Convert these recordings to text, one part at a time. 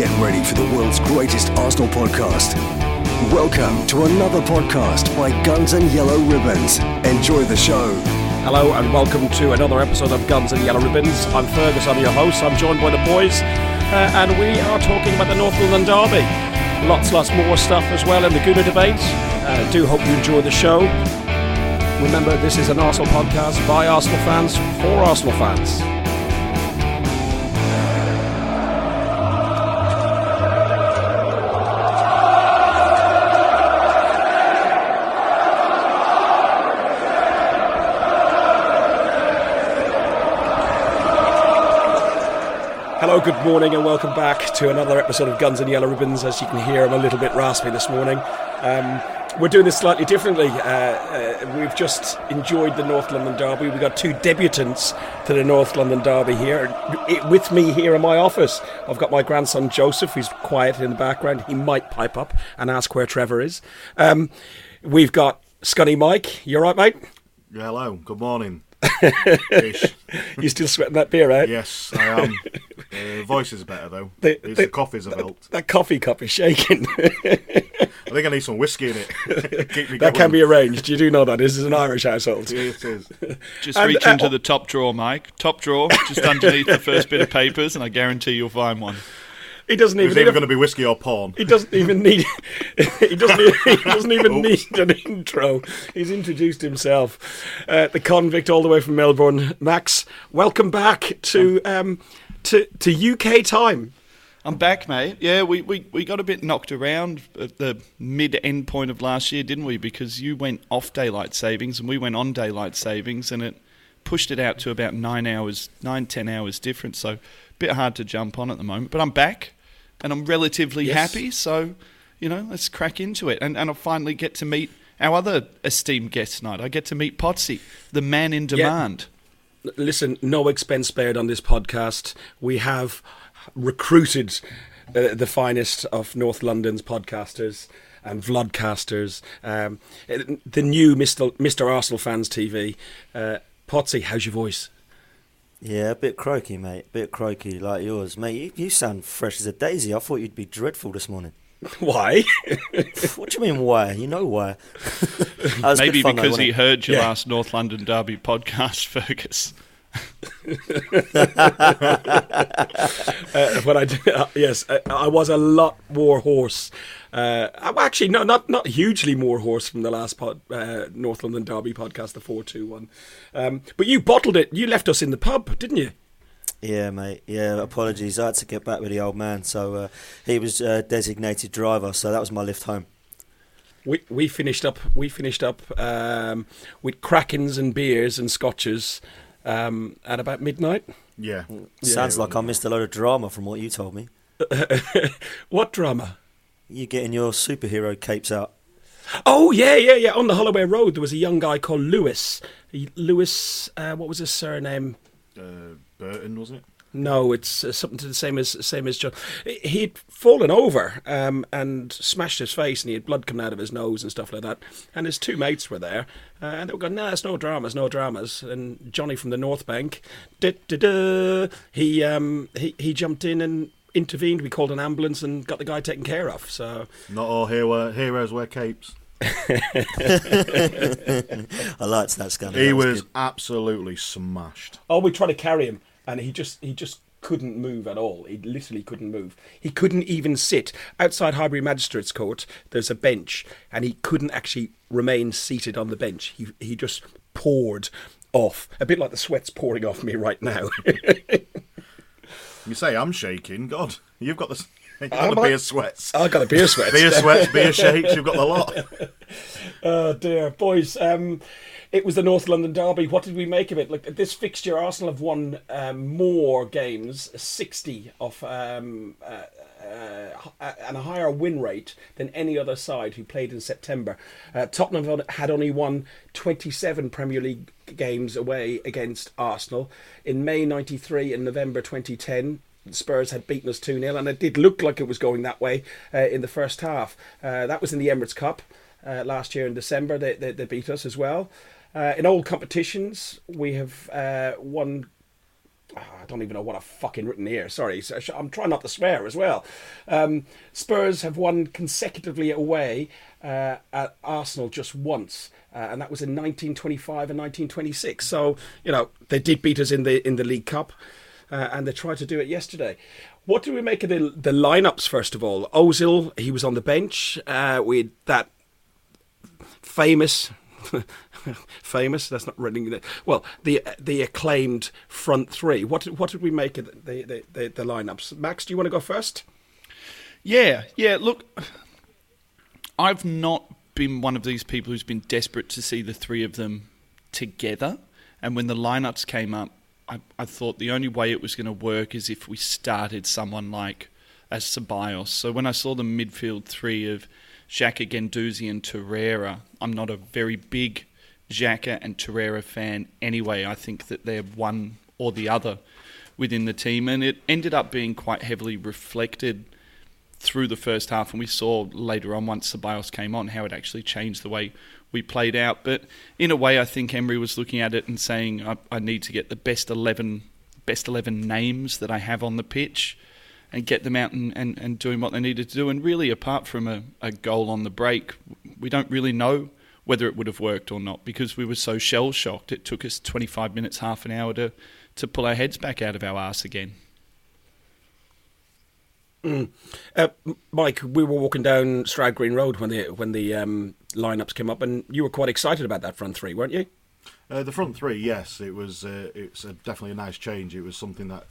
Get ready for the world's greatest Arsenal podcast. Welcome to another podcast by Guns and Yellow Ribbons. Enjoy the show. Hello and welcome to another episode of Guns and Yellow Ribbons. I'm Fergus, I'm your host. I'm joined by the boys, uh, and we are talking about the North London Derby. Lots, lots more stuff as well in the Gooner debate. Uh, do hope you enjoy the show. Remember, this is an Arsenal podcast by Arsenal fans for Arsenal fans. Hello, good morning, and welcome back to another episode of Guns and Yellow Ribbons. As you can hear, I'm a little bit raspy this morning. Um, we're doing this slightly differently. Uh, uh, we've just enjoyed the North London Derby. We've got two debutants to the North London Derby here. It, with me here in my office, I've got my grandson Joseph, who's quiet in the background. He might pipe up and ask where Trevor is. Um, we've got Scunny Mike. You all right, mate? Yeah, hello. Good morning. you still sweating that beer out? Yes, I am. Uh, voice is better though. The, the, the coffee's have helped. That coffee cup is shaking. I think I need some whiskey in it. that can be arranged. You do know that this is an Irish household. Yeah, it is. Just and, reach uh, into the top drawer, Mike. Top drawer, just underneath the first bit of papers, and I guarantee you'll find one. He doesn't even. It's either going to be whiskey or porn. He doesn't even need. he doesn't. he doesn't even need an intro. He's introduced himself. Uh, the convict, all the way from Melbourne. Max, welcome back to um, to to UK time. I'm back, mate. Yeah, we, we, we got a bit knocked around at the mid end point of last year, didn't we? Because you went off daylight savings and we went on daylight savings, and it pushed it out to about nine hours, nine ten hours difference. So, a bit hard to jump on at the moment. But I'm back and I'm relatively yes. happy. So, you know, let's crack into it. And, and I finally get to meet our other esteemed guest tonight. I get to meet Potsy, the man in demand. Yeah. Listen, no expense spared on this podcast. We have recruited uh, the finest of North London's podcasters and vlogcasters. Um, the new Mr. Mr. Arsenal Fans TV. Uh, Potsy, how's your voice? Yeah, a bit croaky, mate. A bit croaky like yours, mate. You, you sound fresh as a daisy. I thought you'd be dreadful this morning. Why? what do you mean why? You know why? Maybe fun, because though, he heard your yeah. last North London Derby podcast, Fergus. Uh, I did, uh, yes, uh, I was a lot more hoarse uh, actually, no, not not hugely more hoarse from the last pod, uh, North London Derby podcast, the four two one. Um, but you bottled it. You left us in the pub, didn't you? Yeah, mate. Yeah, apologies. I had to get back with the old man, so uh, he was designated driver, so that was my lift home. We we finished up. We finished up um, with krakens and beers and scotches um, at about midnight. Yeah. Sounds yeah. like I missed a lot of drama from what you told me. what drama? you getting your superhero capes out? Oh yeah, yeah, yeah. On the Holloway Road, there was a young guy called Lewis. Lewis, uh, what was his surname? Uh, Burton, was it? No, it's uh, something to the same as same as John. He'd fallen over um, and smashed his face, and he had blood coming out of his nose and stuff like that. And his two mates were there, uh, and they were going, "No, nah, it's no dramas, no dramas." And Johnny from the North Bank, he um, he he jumped in and intervened. We called an ambulance and got the guy taken care of. So not all hero, heroes wear capes. I liked that scan. He was, was absolutely smashed. Oh, we tried to carry him, and he just he just couldn't move at all. He literally couldn't move. He couldn't even sit outside Highbury Magistrates Court. There's a bench, and he couldn't actually remain seated on the bench. He he just poured off, a bit like the sweat's pouring off me right now. You say I'm shaking. God, you've got the. You've got the beer sweats. I got a beer sweats. beer sweats, beer shakes. You've got the lot. oh dear, boys. Um, it was the North London Derby. What did we make of it? Like this fixture, Arsenal have won um, more games, sixty of um, uh, uh, and a higher win rate than any other side who played in September. Uh, Tottenham had only won 27 Premier League games away against Arsenal. In May 93 and November 2010, Spurs had beaten us 2 0, and it did look like it was going that way uh, in the first half. Uh, that was in the Emirates Cup uh, last year in December, they, they, they beat us as well. Uh, in old competitions, we have won I don't even know what I've fucking written here. Sorry, I'm trying not to swear as well. Um, Spurs have won consecutively away uh, at Arsenal just once, uh, and that was in 1925 and 1926. So you know they did beat us in the in the League Cup, uh, and they tried to do it yesterday. What do we make of the the lineups first of all? Ozil, he was on the bench uh, with that famous famous. That's not really well. The the acclaimed front three. What what did we make of the the, the, the lineups? Max, do you want to go first? Yeah, yeah. Look, I've not been one of these people who's been desperate to see the three of them together. And when the lineups came up, I, I thought the only way it was going to work is if we started someone like as Ceballos. So when I saw the midfield three of Xhaka, Guendouzi, and Torreira, I'm not a very big Xhaka and Torreira fan anyway. I think that they're one or the other within the team, and it ended up being quite heavily reflected through the first half, and we saw later on once Ceballos came on how it actually changed the way we played out. But in a way, I think Emery was looking at it and saying, I, I need to get the best eleven, best eleven names that I have on the pitch, and get them out and, and, and doing what they needed to do. And really, apart from a, a goal on the break, we don't really know whether it would have worked or not because we were so shell shocked. It took us 25 minutes, half an hour to, to pull our heads back out of our arse again. Mm. Uh, Mike, we were walking down Stroud Green Road when the when the um, lineups came up, and you were quite excited about that front three, weren't you? Uh, the front three, yes, it was. Uh, it's definitely a nice change. It was something that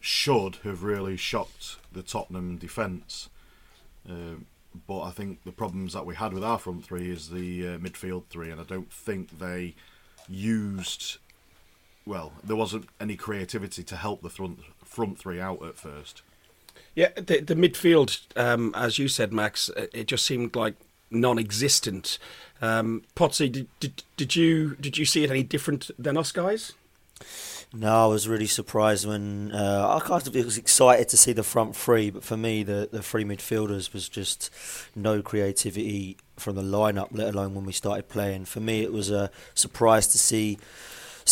should have really shocked the Tottenham defence. Uh, but I think the problems that we had with our front three is the uh, midfield three, and I don't think they used. Well, there wasn't any creativity to help the front front three out at first. Yeah, the, the midfield, um, as you said, Max, uh, it just seemed like non-existent. Um, Potsy, did, did, did you did you see it any different than us guys? No, I was really surprised when uh, I kind of was excited to see the front three, but for me, the the three midfielders was just no creativity from the lineup, let alone when we started playing. For me, it was a surprise to see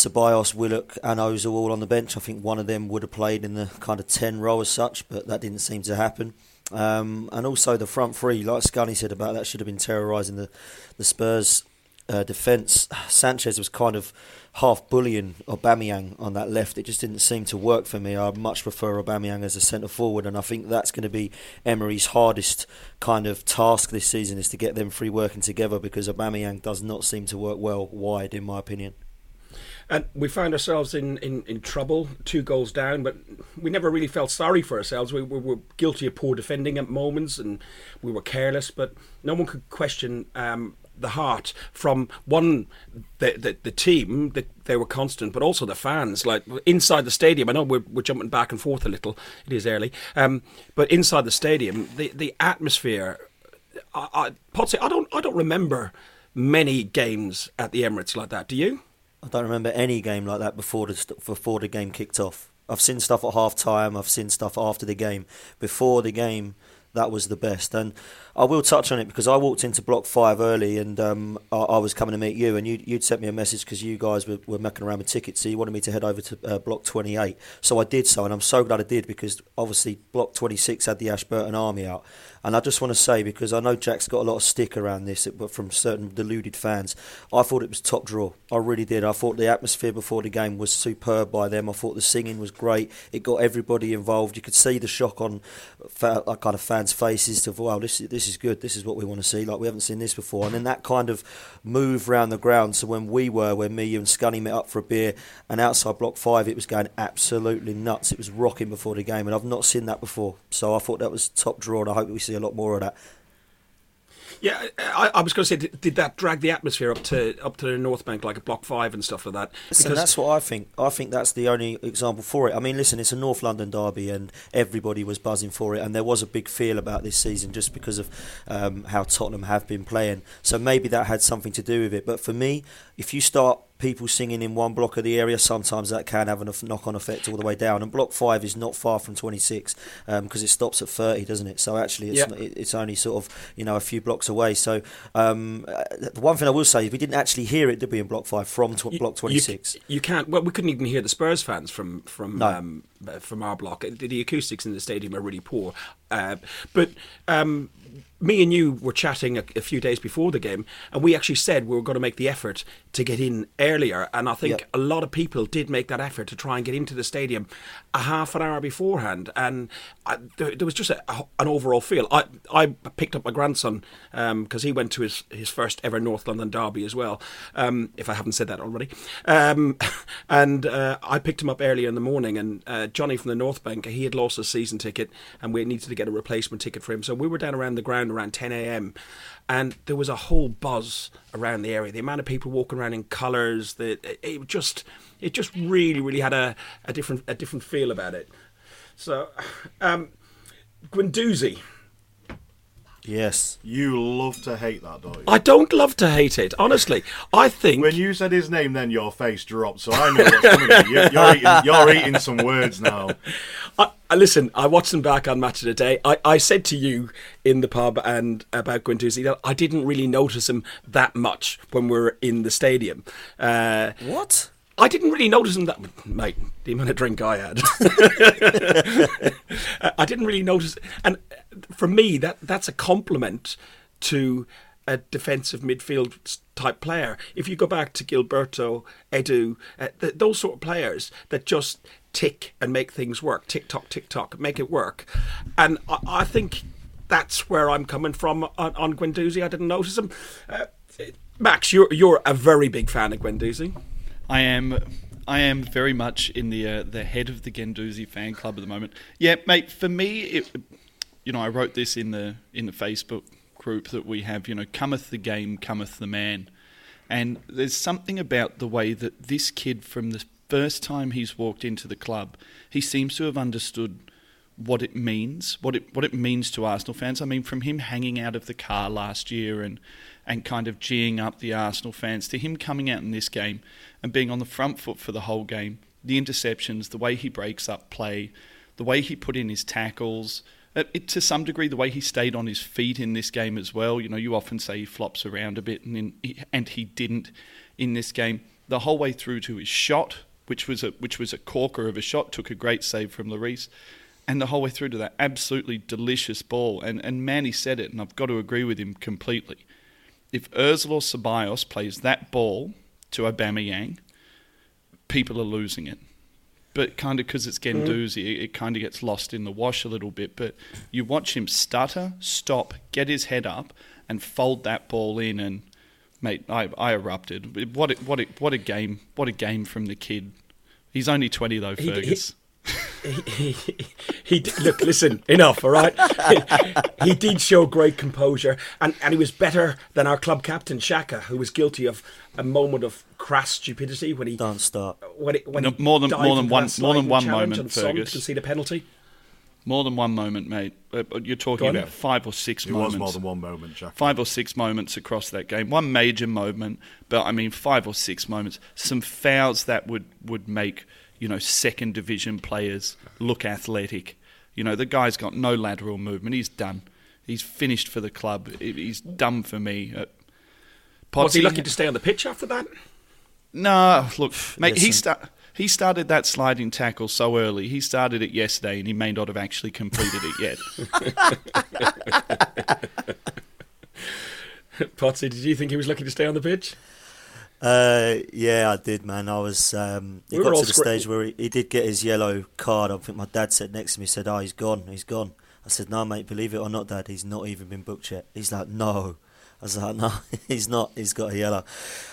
Ceballos, Willock, and Ozil all on the bench. I think one of them would have played in the kind of 10 row as such, but that didn't seem to happen. Um, and also the front three, like Scunny said about that, should have been terrorising the, the Spurs uh, defence. Sanchez was kind of half bullying Aubameyang on that left. It just didn't seem to work for me. I much prefer Aubameyang as a centre forward, and I think that's going to be Emery's hardest kind of task this season is to get them three working together because Aubameyang does not seem to work well wide, in my opinion. And we found ourselves in, in, in trouble, two goals down, but we never really felt sorry for ourselves. We, we were guilty of poor defending at moments and we were careless, but no one could question um, the heart from one the the, the team they were constant, but also the fans. Like inside the stadium, I know we're, we're jumping back and forth a little. It is early, um, but inside the stadium, the the atmosphere. I, I, Potsy, I don't I don't remember many games at the Emirates like that. Do you? I don't remember any game like that before the before the game kicked off. I've seen stuff at half time. I've seen stuff after the game. Before the game, that was the best. And I will touch on it because I walked into Block Five early, and um, I, I, was coming to meet you, and you, would sent me a message because you guys were, were messing around with tickets, so you wanted me to head over to uh, Block 28. So I did so, and I'm so glad I did because obviously Block 26 had the Ashburton Army out, and I just want to say, because I know Jack's got a lot of stick around this, but from certain deluded fans, I thought it was top draw. I really did. I thought the atmosphere before the game was superb by them. I thought the singing was great. It got everybody involved. You could see the shock on kind of fans' faces to, wow, this, this is good. This is what we want to see. Like, we haven't seen this before. And then that kind of move around the ground. So when we were, when me, and Scunny met up for a beer, and outside Block 5, it was going absolutely nuts. It was rocking before the game, and I've not seen that before. So I thought that was top draw, and I hope we see see a lot more of that. Yeah, I, I was going to say, did, did, that drag the atmosphere up to up to the North Bank like a Block Five and stuff like that? Because and that's what I think. I think that's the only example for it. I mean, listen, it's a North London derby, and everybody was buzzing for it, and there was a big feel about this season just because of um, how Tottenham have been playing. So maybe that had something to do with it. But for me, if you start people singing in one block of the area, sometimes that can have a knock on effect all the way down. And block five is not far from 26 because um, it stops at 30, doesn't it? So actually, it's, not, it's only sort of you know a few blocks away. So um, the one thing I will say is we didn't actually hear it, did we, in block five from tw- you, block 26? You, you, can't. Well, we couldn't even hear the Spurs fans from from no. um, from our block. The, the, acoustics in the stadium are really poor. Uh, but um, me and you were chatting a, a, few days before the game, and we actually said we were going to make the effort to get in earlier. And I think yep. a lot of people did make that effort to try and get into the stadium a half an hour beforehand. And I, there, there, was just a, a, an overall feel. I, I picked up my grandson because um, he went to his, his first ever North London derby as well, um, if I haven't said that already. Um, and uh, I picked him up earlier in the morning, and uh, Johnny from the North Bank, he had lost his season ticket, and we needed to get a replacement ticket for him. So we were down around the ground around 10 a.m. and there was a whole buzz around the area. The amount of people walking around in colours, that it, just it just really really had a, a different a different feel about it. So, um, Guendouzi. Yes. You love to hate that, don't you? I don't love to hate it, honestly. I think. When you said his name, then your face dropped, so I know what's coming. You're, you're, eating, you're eating some words now. I, I, listen, I watched them back on Match of the Day. I, I said to you in the pub and about Guendouzi that I didn't really notice him that much when we were in the stadium. Uh, what? I didn't really notice him that, mate. The amount of drink I had, I didn't really notice. And for me, that that's a compliment to a defensive midfield type player. If you go back to Gilberto, Edu, uh, th- those sort of players that just tick and make things work, tick tock, tick tock, make it work. And I, I think that's where I'm coming from on, on Guendouzi. I didn't notice him. Uh, Max, you're you're a very big fan of Guendouzi. I am. I am very much in the uh, the head of the Guendouzi fan club at the moment. Yeah, mate. For me, it, you know, I wrote this in the in the Facebook group that we have. You know, cometh the game, cometh the man, and there's something about the way that this kid, from the first time he's walked into the club, he seems to have understood what it means, what it what it means to Arsenal fans. I mean, from him hanging out of the car last year and and kind of geeing up the Arsenal fans to him coming out in this game and being on the front foot for the whole game. The interceptions, the way he breaks up play, the way he put in his tackles. It, it, to some degree, the way he stayed on his feet in this game as well. You know, you often say he flops around a bit, and in, and he didn't in this game. The whole way through to his shot, which was a which was a corker of a shot, took a great save from Lloris, and the whole way through to that absolutely delicious ball. And and Manny said it, and I've got to agree with him completely if Özil or Ceballos plays that ball to Aubameyang, people are losing it. But kind of because it's Guendouzi, mm. it, it kind of gets lost in the wash a little bit. But you watch him stutter, stop, get his head up, and fold that ball in, and mate, I, I erupted. What a, what a, what a game! What a game from the kid. He's only twenty though, Fergus. He, he, he, he, look listen enough all right he, he, did show great composure and, and he was better than our club captain Xhaka, who was guilty of a moment of crass stupidity when he don't start when, it, when no, more than more than one more than one moment Fergus concede a penalty more than one moment, mate. Uh, you're talking about five or six it moments. It was more than one moment, Jack. Five or six moments across that game. One major moment, but I mean five or six moments. Some fouls that would, would make you know, second division players look athletic. You know, the guy's got no lateral movement. He's done. He's finished for the club. He's done for me. Uh, Was he lucky to stay on the pitch after that? No, look, mate. He start, he started that sliding tackle so early. He started it yesterday, and he may not have actually completed it yet. Potsy, did you think he was lucky to stay on the pitch? Uh, yeah, I did, man. I was. Um, he we got to the stage where he, he, did get his yellow card. I think my dad sat next to me, said, "Oh, he's gone. He's gone." I said, "No, mate. Believe it or not, Dad, he's not even been booked yet." He's like, "No." I was like, no, he's not. He's got a yellow.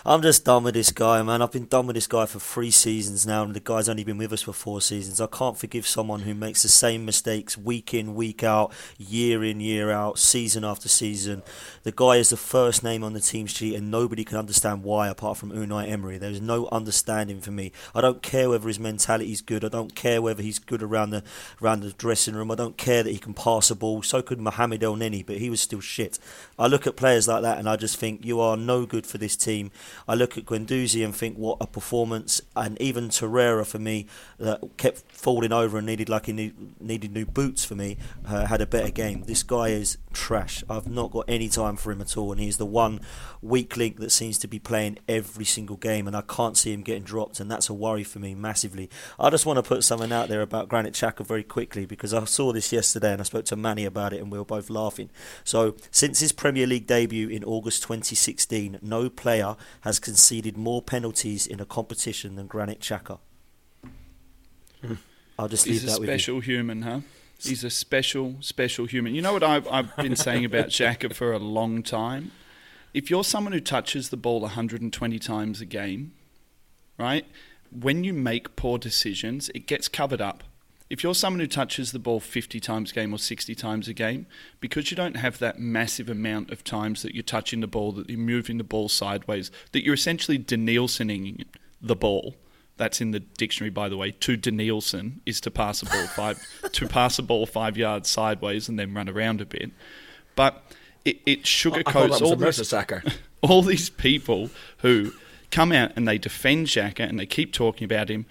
I'm just done with this guy, man. I've been done with this guy for three seasons now, and the guy's only been with us for four seasons. I can't forgive someone who makes the same mistakes week in, week out, year in, year out, season after season. The guy is the first name on the team sheet, and nobody can understand why apart from Unai Emery. There's no understanding for me. I don't care whether his mentality is good. I don't care whether he's good around the around the dressing room. I don't care that he can pass a ball. So could Mohamed Elneny, but he was still shit. I look at players like like that, and I just think you are no good for this team. I look at Guendouzi and think what a performance, and even Torreira for me that kept falling over and needed like he need, needed new boots for me uh, had a better game. This guy is trash. I've not got any time for him at all, and he's the one weak link that seems to be playing every single game, and I can't see him getting dropped, and that's a worry for me massively. I just want to put something out there about Granit Xhaka very quickly because I saw this yesterday and I spoke to Manny about it, and we were both laughing. So, since his Premier League debut in August 2016, no player has conceded more penalties in a competition than Granit Xhaka. I'll just He's leave a that with you. He's a special human, huh? He's a special, special human. You know what I've, I've been saying about Xhaka for a long time? If you're someone who touches the ball 120 times a game, right, when you make poor decisions, it gets covered up. If you're someone who touches the ball 50 times a game or 60 times a game, because you don't have that massive amount of times that you're touching the ball, that you're moving the ball sideways, that you're essentially Danielsoning the ball, that's in the dictionary, by the way. To Danielson is to pass a ball five to pass a ball five yards sideways and then run around a bit. But it, it sugarcoats all these, all these people who come out and they defend Xhaka and they keep talking about him.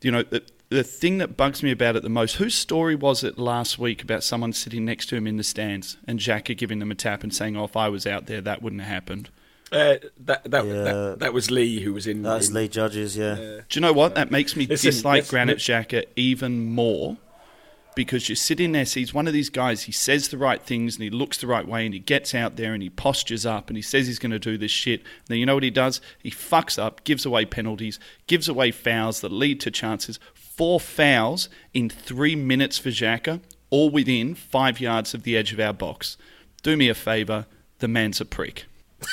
You know, the, the thing that bugs me about it the most, whose story was it last week about someone sitting next to him in the stands and Xhaka giving them a tap and saying, oh, if I was out there, that wouldn't have happened? Uh, that, that, Yeah. that that was Lee who was in. That's in- Lee Judges, yeah. Do you know what? That makes me Listen, dislike let's- Granit let's- even more because you sit in there, see, he's one of these guys, he says the right things and he looks the right way and he gets out there and he postures up and he says he's going to do this shit. And then you know what he does? He fucks up, gives away penalties, gives away fouls that lead to chances. Four fouls in three minutes for Xhaka, all within five yards of the edge of our box. Do me a favour, the man's a prick.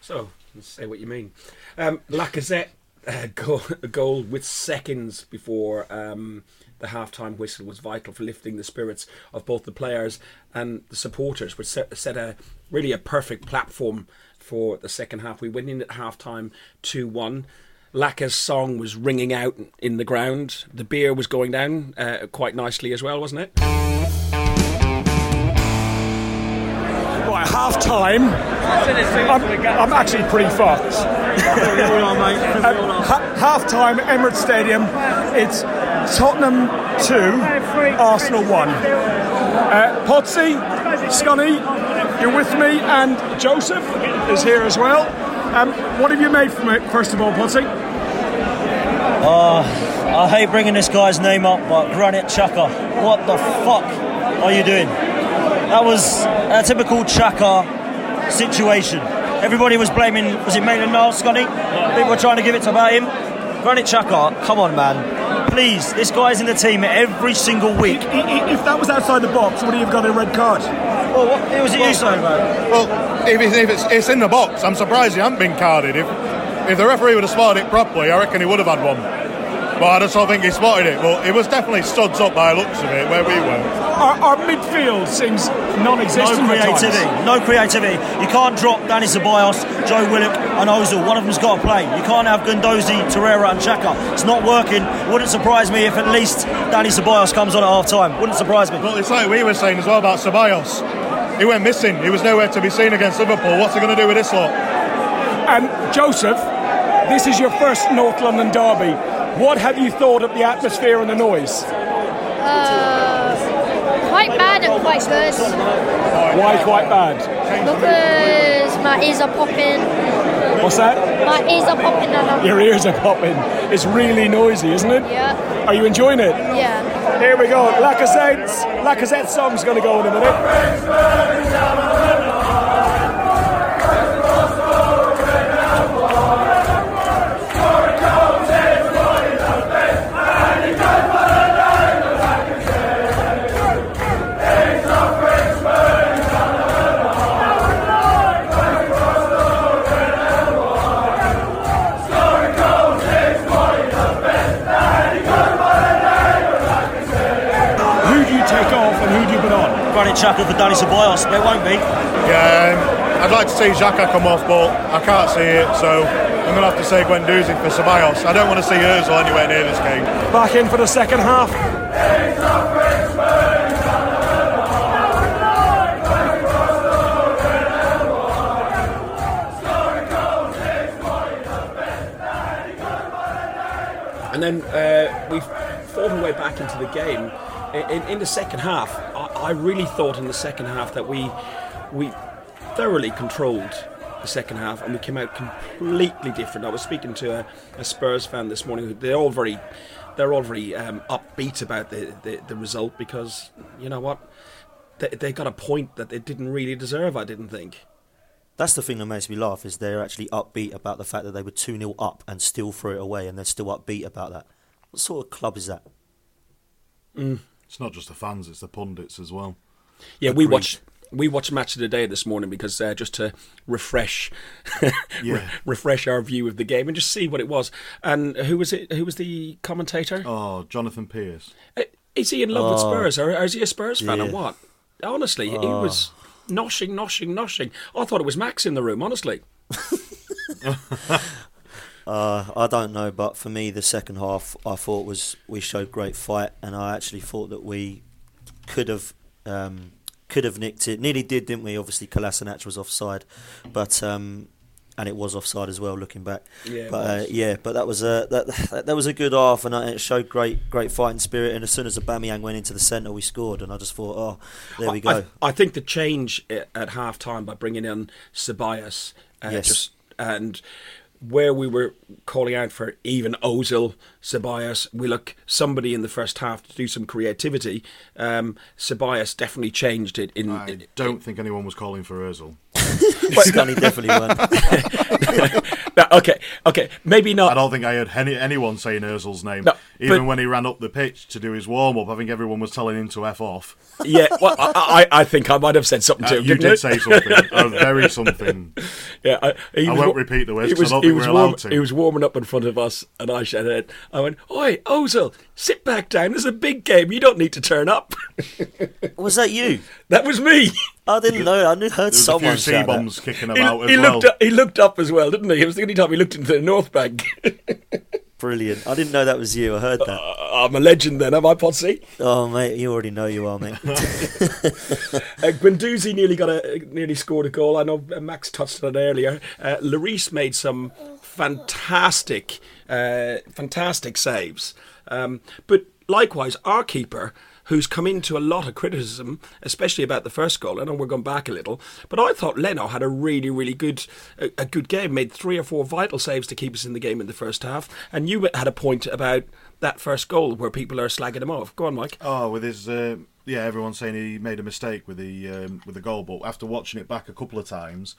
So, let's say what you mean. Um, Lacazette uh, goal, a goal with seconds before um, the half-time whistle was vital for lifting the spirits of both the players and the supporters, which set, set a really a perfect platform for the second half. We went in at half-time 2-1. Laka's song was ringing out in the ground. The beer was going down uh, quite nicely as well, wasn't it? Right, half time. I'm, I'm actually pretty fucked. Ha- half time, Emirates Stadium. It's Tottenham 2, Arsenal 1. Uh, Potsy, Scunny, you're with me, and Joseph is here as well. Um, what have you made from it, first of all, Potsy? I hate bringing this guy's name up, but Granit Xhaka, what the fuck are you doing? That was a typical Xhaka situation. Everybody was blaming, was it Maitland Niles, Scotty? People were trying to give it to about him. Granit Xhaka, come on, man. Please, this guy's in the team every single week. I- i- If that was outside the box, would he have got a red card? Well, what it was it you saying, man? Well, if it's, if it's, it's in the box, I'm surprised he hadn't been carded. If if the referee would have spotted it properly, I reckon he would have had one. But I just don't think he spotted it. But it was definitely studs up by the looks of it where we were. Our, our midfield seems non-existent. at times. creativity. No creativity. You can't drop Dani Ceballos, Joe Willock, and Ozil. One of them's got to play. You can't have Guendouzi, Torreira, and Xhaka. It's not working. Wouldn't surprise me if at least Dani Ceballos comes on at half time. Wouldn't surprise me. Well, it's like we were saying as well about Ceballos. He went missing. He was nowhere to be seen against Liverpool. What's he going to do with this lot? And Joseph, this is your first North London derby. What have you thought of the atmosphere and the noise? Uh, quite bad and quite good Why quite bad? because my ears are popping. What's that? My ears are popping and Your ears are popping. It's really noisy, isn't it? yeah, Are you enjoying it? Here we go. Lacazette's Lacazette's song's going to go in a minute. Xhaka for Dani Ceballos. There won't be. Yeah, I'd like to see Xhaka come off, but I can't see it, so I'm going to have to say Guendouzi for Ceballos. I don't want to see Ozil anywhere near this game. Back in for the second half. And then uh, we fought our way back into the game. In, in the second half, I, I really thought in the second half that we we thoroughly controlled the second half, and we came out completely different. I was speaking to a, a Spurs fan this morning. They're all very, they're all very um, upbeat about the, the, the result because you know what, they they got a point that they didn't really deserve. I didn't think. That's the thing that makes me laugh is they're actually upbeat about the fact that they were 2 0 up and still threw it away, and they're still upbeat about that. What sort of club is that? It's not just the fans; it's the pundits as well. Yeah, we Agreed. watched we watched match of the day this morning because uh, just to refresh, Yeah. refresh our view of the game and just see what it was. And who was it? Who was the commentator? Oh, Jonathan Pearce. Uh, Is he in love with Oh. Spurs, or, or is he a Spurs fan, or what? Honestly, he was noshing, noshing, noshing. I thought it was Max in the room. Honestly, Uh, I don't know, but for me, the second half I thought was we showed great fight, and I actually thought that we could have um, could have nicked it. Nearly did, didn't we? Obviously, Kolasinac was offside, but um, and it was offside as well. Looking back, Yeah, but uh, yeah, but that was a that that was a good half, and uh, it showed great great fighting spirit. And as soon as Aubameyang went into the centre, we scored, and I just thought, oh, there we go. I, I think the change at half time by bringing in Ceballos, uh, Yes. just and where we were calling out for even Ozil, Ceballos, we look somebody in the first half to do some creativity. Um, Ceballos definitely changed it. In, I in- don't think anyone was calling for Özil. Scunny definitely won. No, okay, okay, maybe not. I don't think I heard any, anyone saying Özil's name. No, Even but- when he ran up the pitch to do his warm up, I think everyone was telling him to f off. Yeah, well, I, I I think I might have said something Uh, to him. you didn't I? did say something, a very something. Yeah, I, he I was won't repeat the words he 'cause I was- don't he think was we're warm- allowed to. He was warming up in front of us, and I shouted, "I went, oi, Ozil, sit back down. This is a big game. You don't need to turn up." was that you? that was me. I didn't know. I knew heard There was a someone few shout C bombs kicking about he as well. looked. Up, he looked up as well, didn't he? It was the only time he looked into the North Bank. Brilliant. I didn't know that was you. I heard that. I'm a legend, then, am I, Potsy? Oh, mate, you already know you are, mate. Uh, Guendouzi nearly got a nearly scored a goal. I know uh, Max touched on it earlier. Uh, Lloris made some fantastic, uh, fantastic saves. Um, but likewise, our keeper, who's come into a lot of criticism, especially about the first goal. I know we're going back a little, but I thought Leno had a really, really good, a, a good game. Made three or four vital saves to keep us in the game in the first half. And you had a point about that first goal where people are slagging him off. Go on, Mike. Oh, with his uh, yeah, everyone's saying he made a mistake with the um, with the goal, but after watching it back a couple of times,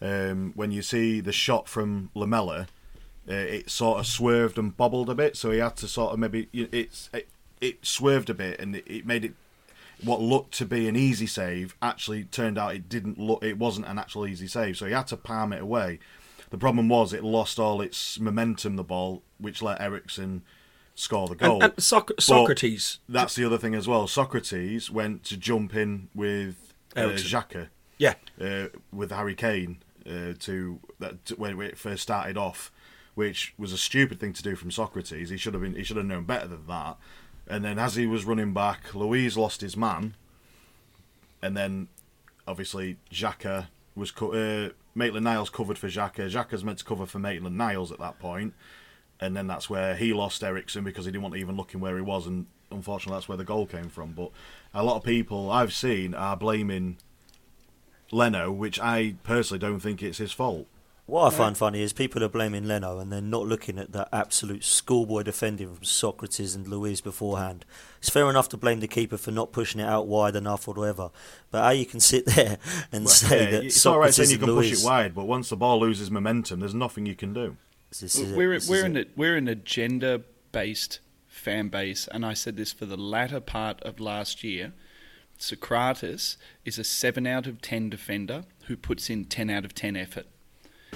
um, when you see the shot from Lamela, uh, it sort of swerved and bobbled a bit, so he had to sort of maybe it's it, it swerved a bit and it, it made it what looked to be an easy save actually turned out it didn't look it wasn't an actual easy save, so he had to palm it away. The problem was it lost all its momentum, the ball, which let Eriksen score the goal. And, and Soc- But Sokratis. That's the other thing as well. Sokratis went to jump in with uh, Xhaka, Yeah. uh, with Harry Kane uh, to that to, when it first started off, which was a stupid thing to do from Sokratis. He should have been he should have known better than that. And then as he was running back, Luiz lost his man, and then obviously Xhaka was co- uh, Maitland Niles covered for Xhaka. Xhaka's meant to cover for Maitland Niles at that point. and then that's where he lost Eriksen because he didn't want to even look in where he was, and unfortunately that's where the goal came from. But a lot of people I've seen are blaming Leno, which I personally don't think it's his fault. What I find funny is people are blaming Leno and they're not looking at that absolute schoolboy defending from Sokratis and Luiz beforehand. It's fair enough to blame the keeper for not pushing it out wide enough or whatever, but how you can sit there and say Yeah, that it's all right Sokratis saying you can Luiz, push it wide, but once the ball loses momentum, there's nothing you can do. This is we're this we're it. a, we're an agenda based fan base, and I said this for the latter part of last year. Sokratis is a seven out of ten defender who puts in ten out of ten effort,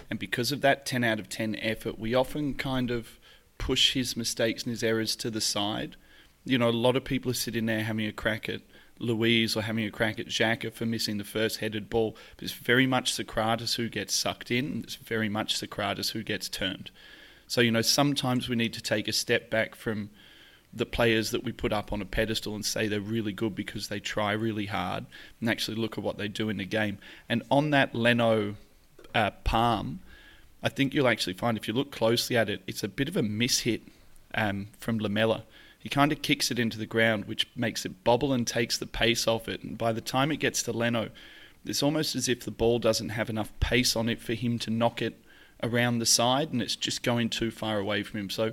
and because of that ten out of ten effort, we often kind of push his mistakes and his errors to the side. You know, a lot of people are sitting there having a crack at Luiz or having a crack at Xhaka for missing the first headed ball, but it's very much Sokratis who gets sucked in. It's very much Sokratis who gets turned. So, you know, sometimes we need to take a step back from the players that we put up on a pedestal and say they're really good because they try really hard and actually look at what they do in the game. And on that Leno uh, palm, I think you'll actually find if you look closely at it, it's a bit of a mishit um, from Lamela. He kind of kicks it into the ground, which makes it bobble and takes the pace off it. And by the time it gets to Leno, it's almost as if the ball doesn't have enough pace on it for him to knock it around the side, and it's just going too far away from him. So,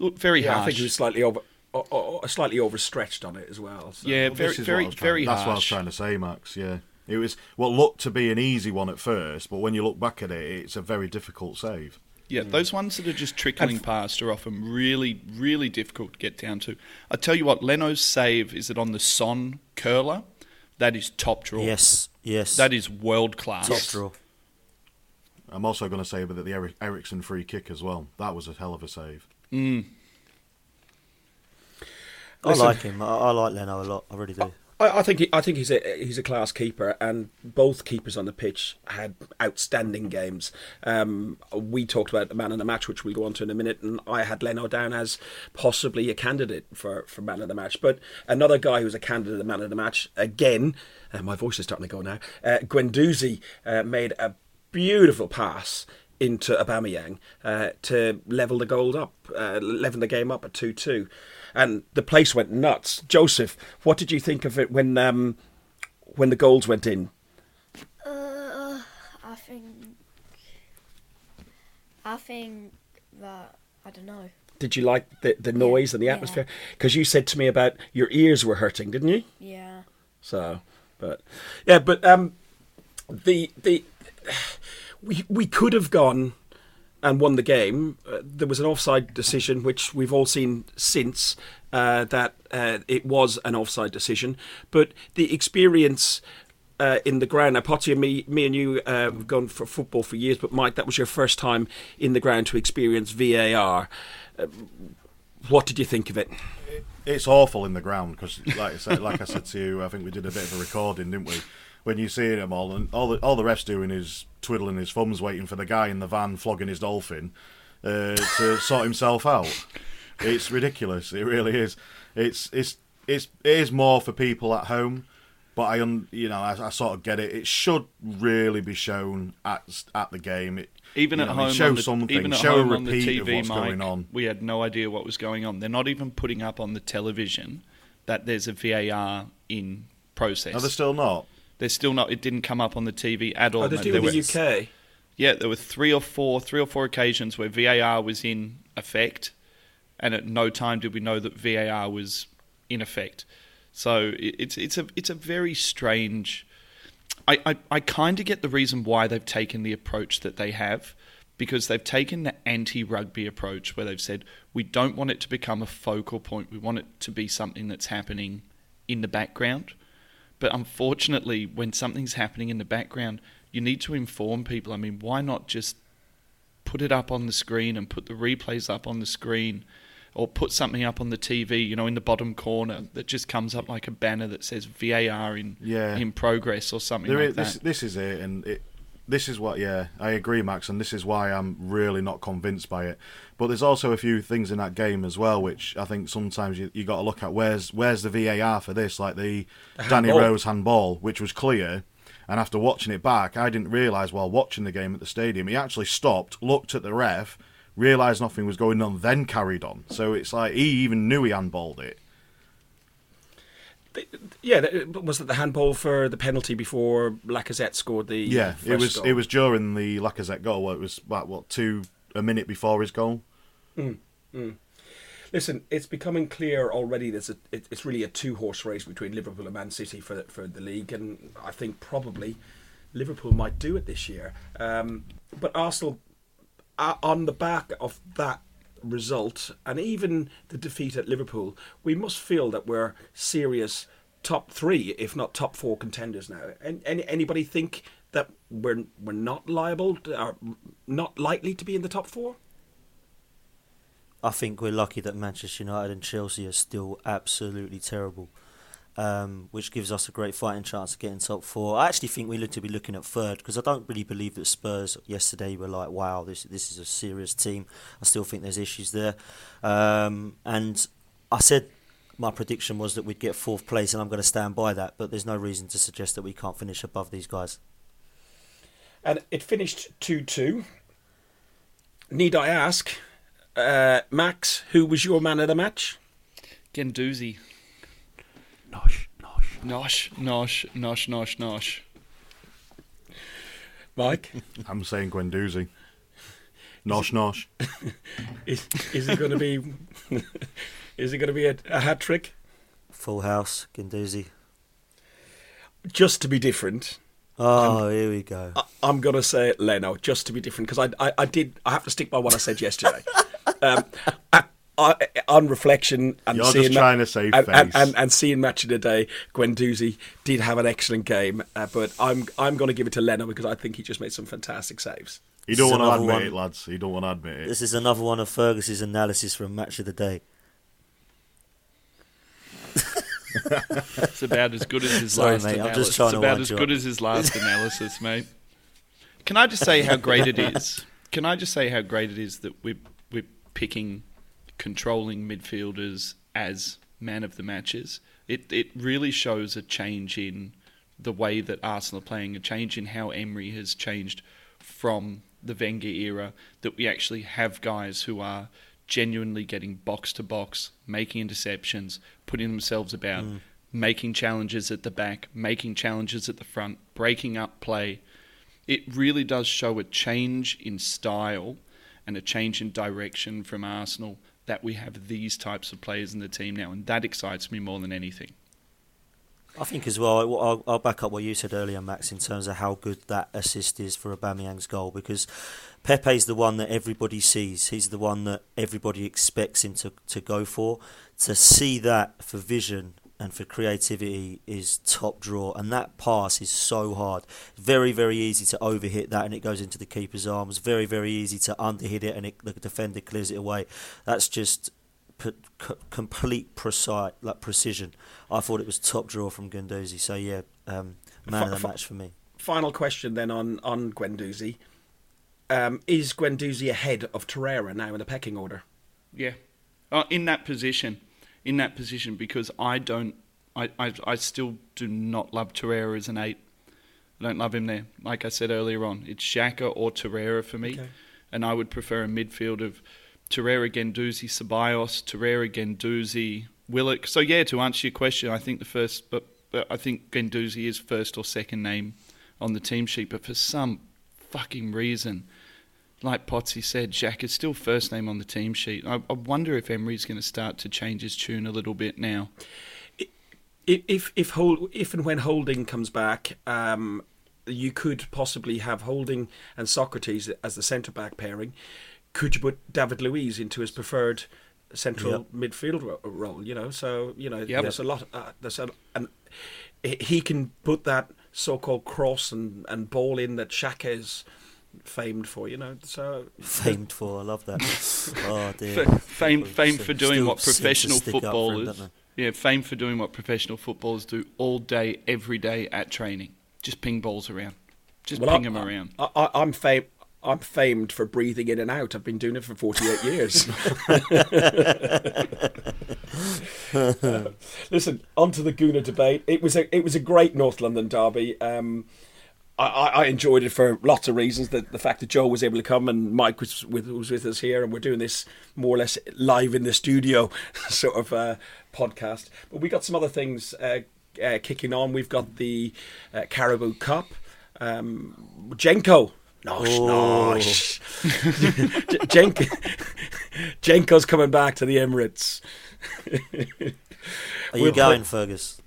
look, very Yeah, harsh. I think he was slightly over, o- o- slightly overstretched on it as well. so- yeah, Well, very, this is what I very, was trying- That's harsh. what I was trying to say, Max. Yeah, it was what looked to be an easy one at first, but when you look back at it, it's a very difficult save. Yeah, hmm. those ones that are just trickling past are often really, really difficult to get down to. I tell you what, Leno's save is it on the Son curler? That is top draw. Yes, yes. That is world class. top draw. I'm also going to say that the Eriksen free kick as well. That was a hell of a save. Hmm. I Listen- like him. I, I like Leno a lot. I really do. I, I think he, I think he's a he's a class keeper, and both keepers on the pitch had outstanding games. Um, we talked about the man of the match, which we'll go on to in a minute, and I had Leno down as possibly a candidate for, for man of the match. But another guy who's a candidate of man of the match again, uh, my voice is starting to go now. Uh, Guendouzi uh, made a beautiful pass into Aubameyang uh, to level the goal up, uh, level the game up at two two, and the place went nuts. Joseph, what did you think of it when um, when the goals went in? Uh, I think. I think that I don't know. Did you like the the noise and the atmosphere? Because you said to me about your ears were hurting, didn't you? Yeah. So, but yeah, but um, the the we we could have gone and won the game. Uh, there was an offside decision, which we've all seen since uh, that uh, it was an offside decision. But the experience. Uh, in the ground, now Potty and me, me and you uh, have gone for football for years, but Mike, that was your first time in the ground to experience VAR. Uh, what did you think of it? It's awful in the ground because, like I said, like I said to you, I think we did a bit of a recording, didn't we? When you see him all, and all the all the refs doing is twiddling his thumbs, waiting for the guy in the van flogging his dolphin uh, to sort himself out. It's ridiculous. It really is. It's it's it's it is more for people at home, but I un, you know I, I sort of get it. It should really be shown at at the game. It, Even at know, home, show the, something, even at show home on the repeat TV, of what's Mike, going on. we had no idea what was going on. They're not even putting up on the television that there's a VAR in process. Are they still not? They're still not. It didn't come up on the TV at all. Oh, mate. doing There the were- UK. Yeah, there were three or four, three or four occasions where VAR was in effect, and at no time did we know that VAR was in effect. So it- it's it's a it's a very strange. I I, I kind of get the reason why they've taken the approach that they have, because they've taken the anti-rugby approach where they've said we don't want it to become a focal point. We want it to be something that's happening in the background. But unfortunately, when something's happening in the background, you need to inform people. I mean, why not just put it up on the screen and put the replays up on the screen or put something up on the TV, you know, in the bottom corner that just comes up like a banner that says VAR in Yeah. in progress or something There like is, that. this, this is it, and it, this is what. Yeah, I agree, Max, and this is why I'm really not convinced by it. But there's also a few things in that game as well, which I think sometimes you you got to look at. Where's where's the VAR for this? Like the, Danny handball. Rose handball, which was clear. And after watching it back, I didn't realise while watching the game at the stadium, he actually stopped, looked at the ref, realised nothing was going on, then carried on. So it's like he even knew he handballed it. Yeah, was it the handball for the penalty before Lacazette scored the Yeah, it was goal? it was during the Lacazette goal. Where it was about what two a minute before his goal. Listen, it's becoming clear already. There's a it, it's really a two horse race between Liverpool and Man City for the, for the league, and I think probably Liverpool might do it this year. Um, but Arsenal, uh, on the back of that result, and even the defeat at Liverpool, we must feel that we're serious top three, if not top four contenders now. And any, anybody think that we're we're not liable to, or not likely to be in the top four? I think we're lucky that Manchester United and Chelsea are still absolutely terrible, um, which gives us a great fighting chance of getting top four. I actually think we look to be looking at third because I don't really believe that Spurs yesterday were like, wow, this this is a serious team. I still think there's issues there, um, and I said my prediction was that we'd get fourth place, and I'm going to stand by that. But there's no reason to suggest that we can't finish above these guys. And it finished 2 2. Need I ask, Uh, Max, who was your man of the match? Guendouzi. Nosh, nosh. Nosh, nosh, nosh, nosh, nosh. Mike, I'm saying Guendouzi. Nosh nosh. is is it going to be? is it going to be a, a hat trick? Full House, Guendouzi. Just to be different, Oh, here we go. I, I'm going to say Leno. Just to be different, because I, I I did I have to stick by what I said yesterday. um, I, I, on reflection and You're just seeing trying to save and, and, face. and, and seeing match of the day, Guendouzi did have an excellent game, uh, but I'm I'm going to give it to Leno because I think he just made some fantastic saves. You don't This want is to another admit one. it, lads. You don't want to admit it. This is another one of Fergus's analysis from match of the day. It's about as good as his Sorry, last mate, I'm analysis. just trying it's to about as good up. as his last analysis, mate. Can I just say how great it is? Can I just say how great it is that we're, we're picking controlling midfielders as man of the matches? It, it really shows a change in the way that Arsenal are playing, a change in how Emery has changed from the Wenger era, that we actually have guys who are genuinely getting box to box, making interceptions, putting themselves about, mm. making challenges at the back, making challenges at the front, breaking up play. It really does show a change in style and a change in direction from Arsenal that we have these types of players in the team now, and that excites me more than anything. I think as well. I'll, I'll back up what you said earlier, Max, in terms of how good that assist is for Aubameyang's goal because Pepe's the one that everybody sees. He's the one that everybody expects him to, to go for. To see that for vision and for creativity is top draw, and that pass is so hard. Very, very easy to overhit that, and it goes into the keeper's arms. Very, very easy to underhit it, and it, the defender clears it away. That's just p- c- complete precise, like precision. I thought it was top draw from Guendouzi. So yeah, um, man of the Fi- match for me. Final question then on on Guendouzi. Um, is Guendouzi ahead of Torreira now in the pecking order? Yeah, uh, in that position, in that position, because I don't, I, I, I still do not love Torreira as an eight. I don't love him there. Like I said earlier on, it's Xhaka or Torreira for me, Okay. and I would prefer a midfield of Torreira, Guendouzi, Ceballos, Torreira, Guendouzi, Willock. So yeah, to answer your question, I think the first, but, but I think Guendouzi is first or second name on the team sheet, but for some fucking reason like Potsy said, Jack is still first name on the team sheet. I, I wonder if Emery's going to start to change his tune a little bit now. If if if, Hol- if and when Holding comes back, um, you could possibly have Holding and Sokratis as the centre back pairing. Could you put David Luiz into his preferred central Yep. midfield ro- role? You know, so you know, Yep. there's a lot. Uh, there's a, and he- he can put that so-called cross and, and ball in that Xhaka is famed for. You know, so Famed for, I love that. oh dear. F- fame, People fame for doing still what professional stick up for him, footballers, don't yeah, fame for doing what professional footballers do all day, every day at training. Just ping balls around, just Well, ping I- them around. I, I, I'm famed. I'm famed for breathing in and out. I've been doing it for 48 years. Listen, on to the Gooner debate. It was a it was a great North London derby. Um, I, I enjoyed it for lots of reasons. The, the fact that Joe was able to come and Mike was with was with us here, and we're doing this more or less live in the studio sort of uh, podcast. But we got some other things uh, uh, kicking on. We've got the uh, Carabao Cup. Um, Jenko. Nosh, nosh. Jenko, Jenko's coming back to the Emirates. Are you We'll going, Fergus?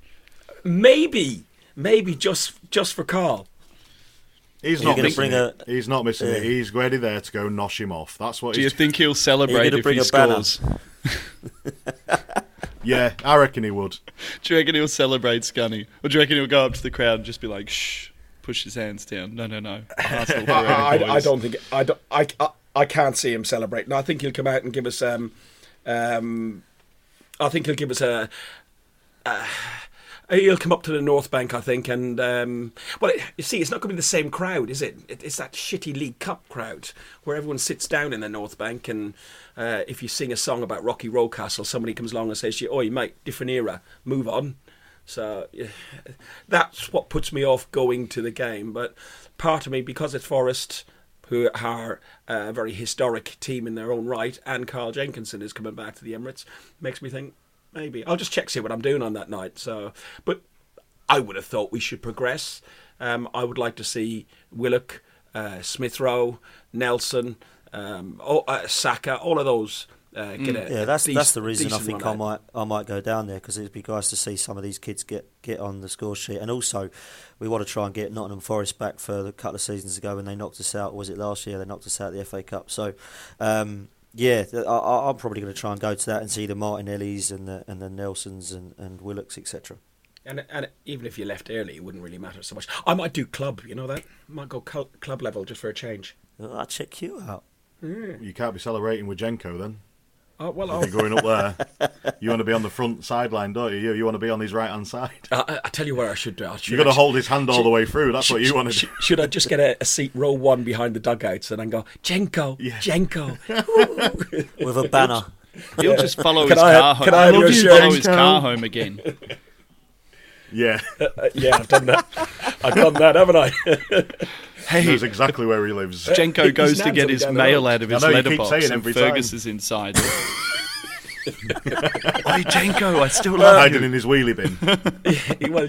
Maybe, maybe just just for Carl. He's not missing it. a- He's not missing it. He's ready there to go nosh him off. That's what Do you think he'll celebrate gonna if bring he a banner? scores? yeah, I reckon he would. Do you reckon he'll celebrate Scunny, or do you reckon he'll go up to the crowd and just be like, "Shh"? Push his hands down. No, no, no. I, I, I don't think I don't I, I, I can't see him celebrate. No, I think he'll come out and give us um um I think he'll give us a. Uh, He'll come up to the North Bank, I think, and um, well, it, you see, it's not going to be the same crowd, is it? it? It's that shitty League Cup crowd where everyone sits down in the North Bank, and uh, if you sing a song about Rocky Rocastle, somebody comes along and says to you, "Oi, mate, different era, move on." So yeah, that's what puts me off going to the game. But part of me, because it's Forest, who are a very historic team in their own right, and Carl Jenkinson is coming back to the Emirates, makes me think maybe I'll just check see what I'm doing on that night. So, but I would have thought we should progress. Um, I would like to see Willock, uh, Smith Rowe, Nelson, um, uh, Saka, all of those. Uh, get a, Yeah, that's a that's the reason I think I might I might go down there because it'd be nice to see some of these kids get, get on the score sheet, and also we want to try and get Nottingham Forest back for a couple of seasons ago when they knocked us out. Was it last year? They knocked us out of the FA Cup. So, um, yeah, I, I- I'm probably going to try and go to that and see the Martinellis and the and the Nelsons and and Willocks etc. And, and even if you left early, it wouldn't really matter so much. I might do club, you know that? Might go cul- club level just for a change. I'll check you out. You can't be celebrating with Jenko then. Oh, well, If I'll, you're going up there, you want to be on the front sideline, don't you? You, you want to be on his right hand side. I, I tell you where I should do. I should You've got to hold his hand all the way through. That's what you want to do. Should I just get a, a seat row one behind the dugouts and then go, Jenko, Yeah. Jenko? with a banner. He'll just follow Can his I car home. can I have He'll your follow his car home again. Yeah, Uh, yeah, I've done that. I've done that, haven't I? Hey, knows exactly where he lives. Jenko His goes to get his mail out of I his know, you keep letterbox saying and every Fergus time. is inside it. hey, Jenko, I still Uh, love Hiding you. in his wheelie bin. well,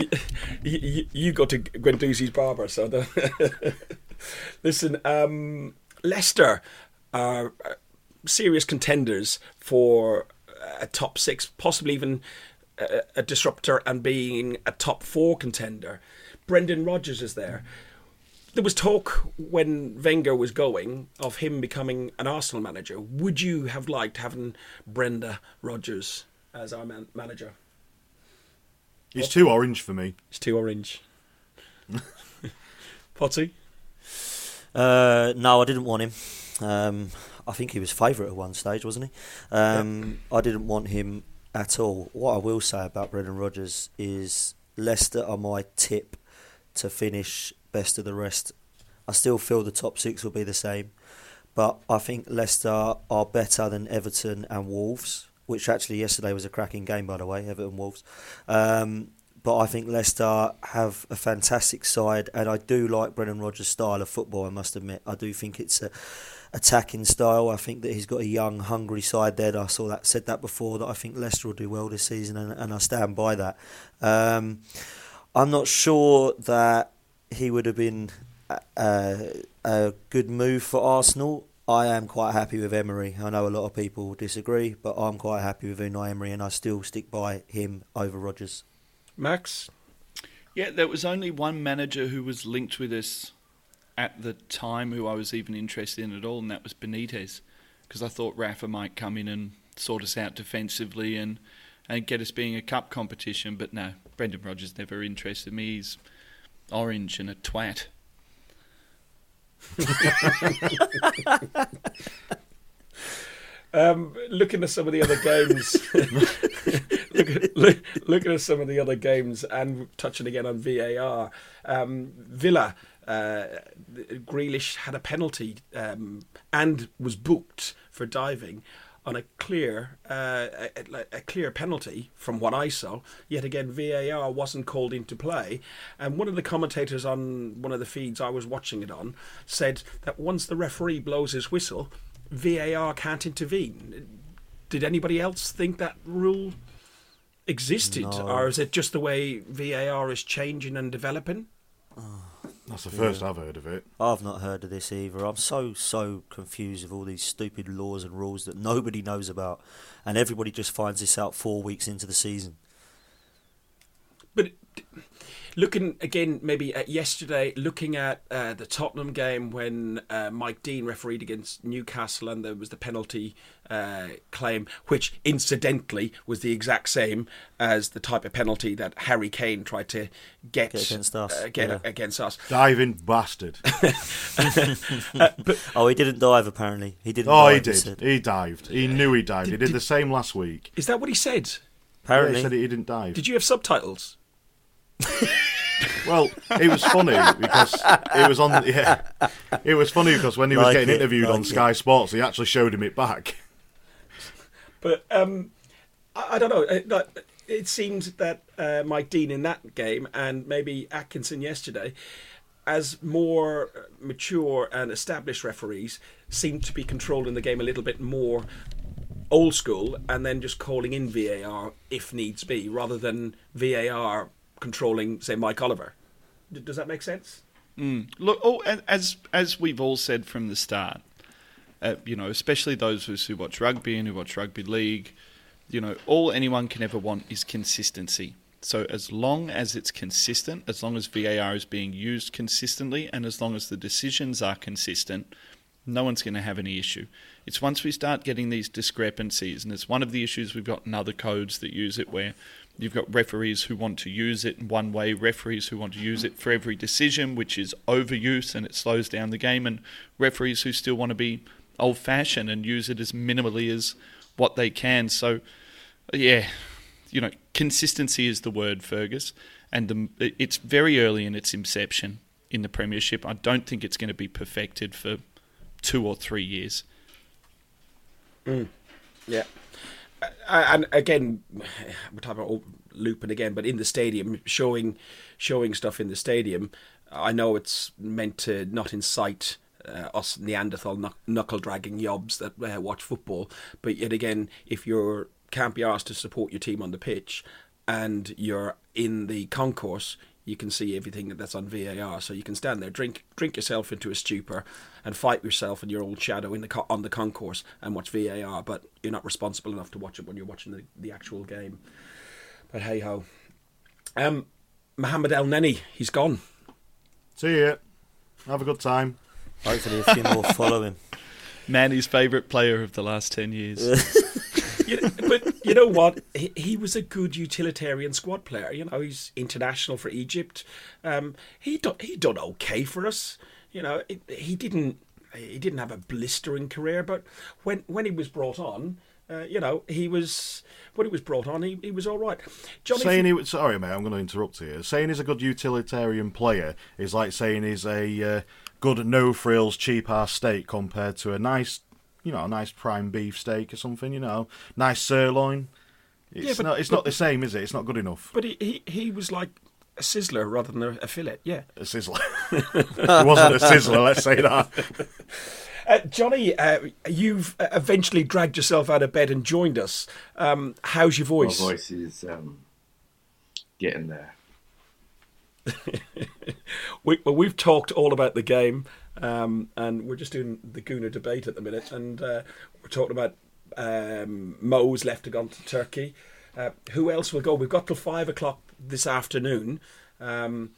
you, you, you go to Guendouzi's barber, so the listen. Um, Leicester are uh, serious contenders for a top six, possibly even a, a disruptor and being a top four contender. Brendan Rodgers is there. There was talk when Wenger was going of him becoming an Arsenal manager. Would you have liked having Brendan Rodgers as our man- manager? He's too orange for me. It's too orange. Potty? Uh, no, I didn't want him. Um, I think he was favourite at one stage, wasn't he? Um, I didn't want him at all. What I will say about Brendan Rodgers is Leicester are my tip to finish best of the rest. I still feel the top six will be the same, but I think Leicester are better than Everton and Wolves, which actually yesterday was a cracking game, by the way, Everton Wolves. Um, but I think Leicester have a fantastic side, and I do like Brendan Rodgers' style of football. I must admit, I do think it's a attacking style. I think that he's got a young, hungry side there. I saw that said that before. That I think Leicester will do well this season, and, and I stand by that. Um, I'm not sure that he would have been a, a, a good move for Arsenal. I am quite happy with Emery. I know a lot of people disagree, but I'm quite happy with Unai Emery, and I still stick by him over Rodgers. Max? Yeah, there was only one manager who was linked with us at the time who I was even interested in at all, and that was Benitez. Because I thought Rafa might come in and sort us out defensively and, and get us being a cup competition. But no, Brendan Rodgers never interested me. He's orange and a twat. Um, looking at some of the other games, look, at- look, looking at some of the other games, and touching again on VAR, um, Villa, uh, Grealish had a penalty um, and was booked for diving on a clear, uh, a, a clear penalty from what I saw. Yet again, VAR wasn't called into play, and one of the commentators on one of the feeds I was watching it on said that once the referee blows his whistle. VAR can't intervene. Did anybody else think that rule existed, No. or is it just the way VAR is changing and developing? That's the first I've heard of it. I've not heard of this either. I'm so so confused with all these stupid laws and rules that nobody knows about, and everybody just finds this out four weeks into the season. But looking again, maybe at yesterday, looking at uh, the Tottenham game when uh, Mike Dean refereed against Newcastle and there was the penalty uh, claim, which incidentally was the exact same as the type of penalty that Harry Kane tried to get, Get against us, uh, get yeah. against us. Diving bastard. Oh, he didn't dive apparently. He didn't. Oh, dive, he did. said. He dived. He knew he dived. He Did- did did- the same last week. Is that what he said? Yeah, Apparently, he said he didn't dive. Did you have subtitles? Well, it was funny because it was on. Yeah, it was funny because when he was Like getting it, interviewed on like Sky Sports, he actually showed him it back. But um, I, I don't know. It, that- it seemed that uh, Mike Dean in that game and maybe Atkinson yesterday as more mature and established referees seem to be controlling the game a little bit more old school and then just calling in VAR if needs be rather than VAR controlling, say, Mike Oliver. D- does that make sense? Look, oh, as as we've all said from the start, uh, you know, especially those us who watch rugby and who watch rugby league, you know, all anyone can ever want is consistency. So as long as it's consistent, as long as VAR is being used consistently, and as long as the decisions are consistent, no one's going to have any issue. It's once we start getting these discrepancies, and it's one of the issues we've got in other codes that use it where you've got referees who want to use it in one way, referees who want to use it for every decision, which is overuse and it slows down the game, and referees who still want to be old fashioned and use it as minimally as what they can. So, yeah, you know, consistency is the word, Fergus, and the, it's very early in its inception in the Premiership. I don't think it's going to be perfected for two or three years. Mm. Yeah. And again, we're talking about looping again, but in the stadium, showing showing stuff in the stadium. I know it's meant to not incite uh, us Neanderthal knuckle dragging yobs that uh, watch football, but yet again, if you can't be asked to support your team on the pitch and you're in the concourse, you can see everything that's on VAR. So you can stand there, drink drink yourself into a stupor, and fight yourself and your old shadow in the co- on the concourse and watch VAR. But you're not responsible enough to watch it when you're watching the, the actual game. But hey ho, um, Mohamed Elneny, he's gone. See you. Have a good time. Hopefully, a few more follow him. Manny's favourite player of the last 10 years. you but you know what? He, he was a good utilitarian squad player. You know, he's international for Egypt. Um, he done he done okay for us. You know, it, he didn't he didn't have a blistering career, but when when he was brought on, uh, you know, he was when he was brought on, he, he was all right. Johnny, saying he was sorry, mate. I'm going to interrupt here. Saying he's a good utilitarian player is like saying he's a uh, good no frills cheap ass steak compared to a nice, you know, a nice prime beef steak or something. You know, nice sirloin. It's Yeah, but- not. It's but- not the same, is it? It's not good enough. but he, he he was like a sizzler rather than a, a fillet. Yeah. A sizzler. it wasn't a sizzler. Let's say that. Uh, Johnny, uh, you've uh, eventually dragged yourself out of bed and joined us. Um, how's your voice? My voice? voice is um, getting there. We, well, we've talked all about the game, um, and we're just doing the Gooner debate at the minute, and uh, we're talking about um, Mo's left to go to Turkey. Uh, who else will go? We've got till five o'clock this afternoon. Um,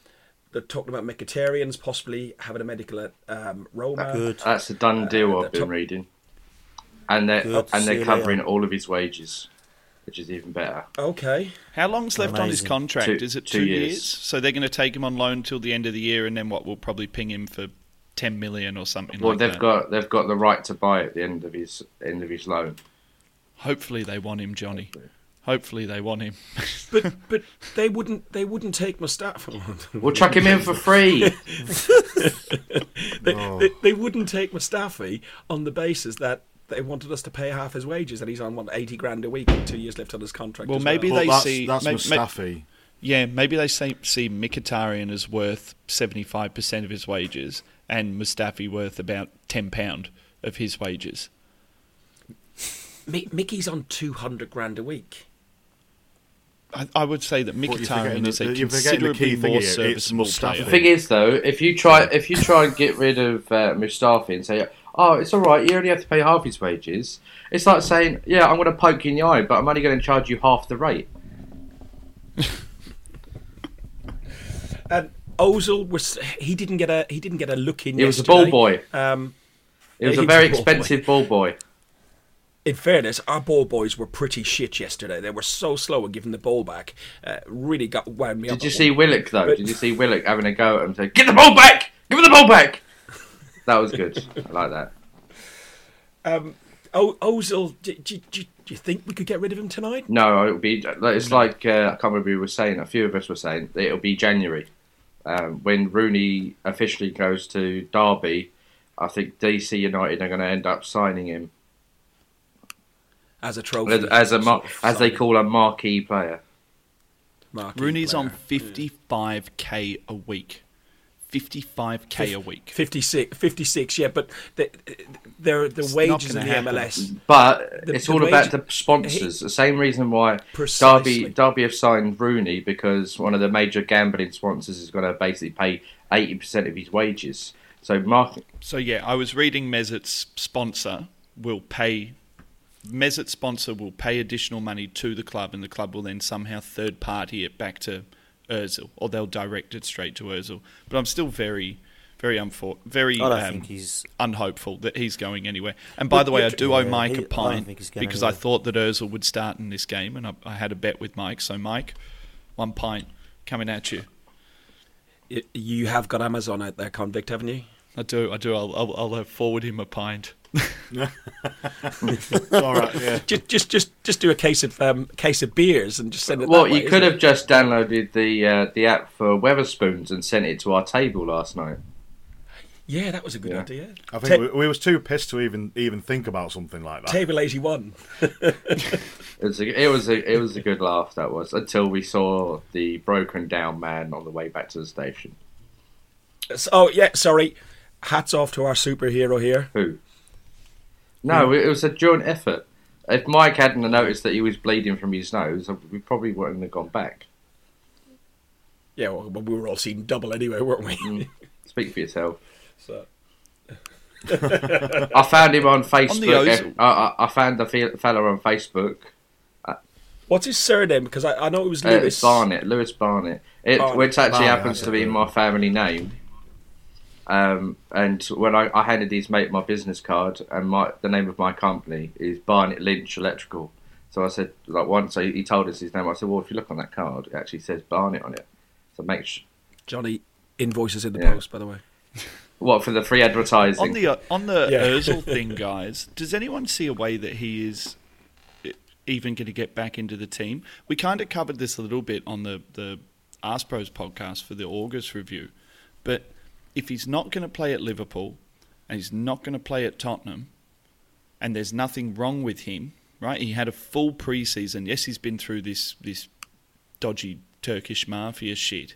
they're talking about Mkhitaryan's possibly having a medical at um, Roma. Good. That's a done deal. Uh, I've been top- reading, and they're Good. and they're you covering all of his wages, which is even better. Okay. How long's left on his contract? Two- Is it two two years. years? So they're going to take him on loan till the end of the year, and then what? We'll probably ping him for ten million or something Well, like they've that. got they've got the right to buy at the end of his end of his loan. Hopefully they want him, Johnny. Hopefully they want him. But but they wouldn't they wouldn't take Mustafi. We'll chuck him in for free. they, Oh. they, they wouldn't take Mustafi on the basis that they wanted us to pay half his wages, and he's on what eighty grand a week, with two years left on his contract. Well, as maybe But they that's, see- that's may- may- Mustafi. yeah, maybe they see, see Mkhitaryan as worth seventy five percent of his wages, and Mustafi worth about ten pound of his wages. Mickey's on two hundred grand a week. I, I would say that you're Mkhitaryan is a you're the considerably more here, it's serviceable Mustafi. player. The thing is, though, if you try if you try and get rid of uh, Mustafi and say, "Oh, it's all right, you only have to pay half his wages," it's like saying, "Yeah, I'm going to poke you in the eye, but I'm only going to charge you half the rate." And Ozil was he didn't get a he didn't get a look in. It was a ball boy. Um, It was a was very a ball boy. expensive ball boy. in fairness, our ball boys were pretty shit yesterday. They were so slow at giving the ball back. Uh, really got wound me up. Did you see one- Willock though? But- Did you see Willock having a go at him? Say, "Get the ball back! Give me the ball back!" That was good. I like that. O- Ozil? Do, do, do, do you think we could get rid of him tonight? No, it'll be. It's like uh, I can't remember who was saying. A few of us were saying it'll be January um, when Rooney officially goes to Derby. I think DC United are going to end up signing him As a trophy, as, as a mar- sort of as they call a marquee player. Marquee Rooney's on fifty five k a week. 55k a week. 56, 56 yeah, but the, the, the not wages in the happen. MLS. But The- it's the all wage- about the sponsors. the same reason why Precisely. Derby Derby have signed Rooney because one of the major gambling sponsors is going to basically pay eighty percent of his wages. So Mark, So yeah, I was reading Mesut's sponsor will pay. Mezit sponsor will pay additional money to the club, and the club will then somehow third party it back to Özil, or they'll direct it straight to Özil. But I'm still very, very unfor- very I don't um, think he's. unhopeful that he's going anywhere. And by the way, I do owe Yeah, Mike he- I a don't pint think he's going because I thought that Özil would start in this game, and I, I had a bet with Mike. So Mike, one pint coming at you. You have got Amazon out there, convict, haven't you? I do, I do. I'll, I'll, I'll uh, forward him a pint. All right, yeah. Just, just, just, just do a case of um, case of beers and just send it. well, that way, you could isn't have just downloaded the uh, the app for Wetherspoons and sent it to our table last night. Yeah, that was a good Yeah. idea. I Ta- think we, we was too pissed to even even think about something like that. Table eighty-one. It was a, it was a, it was a good laugh that was until we saw the broken down man on the way back to the station. So- Oh yeah, sorry. Hats off to our superhero here. Who? No, it was a joint effort. If Mike hadn't noticed that he was bleeding from his nose, we probably wouldn't have gone back. Yeah, well, we were all seeing double anyway, weren't we? Mm. Speak for yourself. so, I found him on Facebook. Ozil. I, I, I found the fella on Facebook. what's his surname? Because I, I know it was Uh, Lewis. it's Barnett, Lewis Barnett. It, Barnett. which actually Barnett, happens to be my family name. Um, and when I, I handed his mate my business card, and my the name of my company is Barnett Lynch Electrical. So I said, like once he he told us his name, I said, well, if you look on that card, it actually says Barnett on it. So make sh- Johnny invoices in the Yeah. post, by the way. what for the free advertising. On the uh, on the Yeah. Özil thing, guys, does anyone see a way that he is e- even going to get back into the team? We kind of covered this a little bit on the the Ask Pros podcast for the August review, but if he's not going to play at Liverpool and he's not going to play at Tottenham, and there's nothing wrong with him, right? He had a full preseason. Yes, he's been through this this dodgy Turkish mafia shit.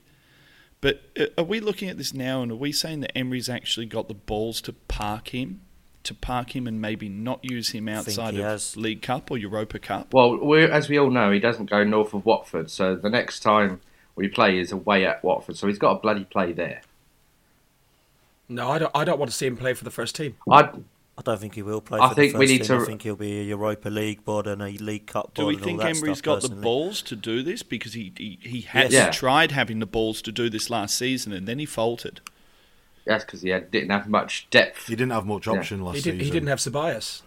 But uh, are we looking at this now and are we saying that Emery's actually got the balls to park him? To park him and maybe not use him outside he of has. League Cup or Europa Cup? Well, we're, as we all know, he doesn't go north of Watford, so the next time we play is away at Watford, so he's got a bloody play there. No, I don't. I don't want to see him play for the first team. I I don't think he will play. I for think the we first need team. to- I think he'll be a Europa League board and a League Cup bod. Do we and think all that Emery's stuff, got the balls to do this? Because he he, he had Yes. Yeah. tried having the balls to do this last season and then he faltered. that's because he had, didn't have much depth. He didn't have much Yeah. option last He, did, season. he didn't have Ceballos.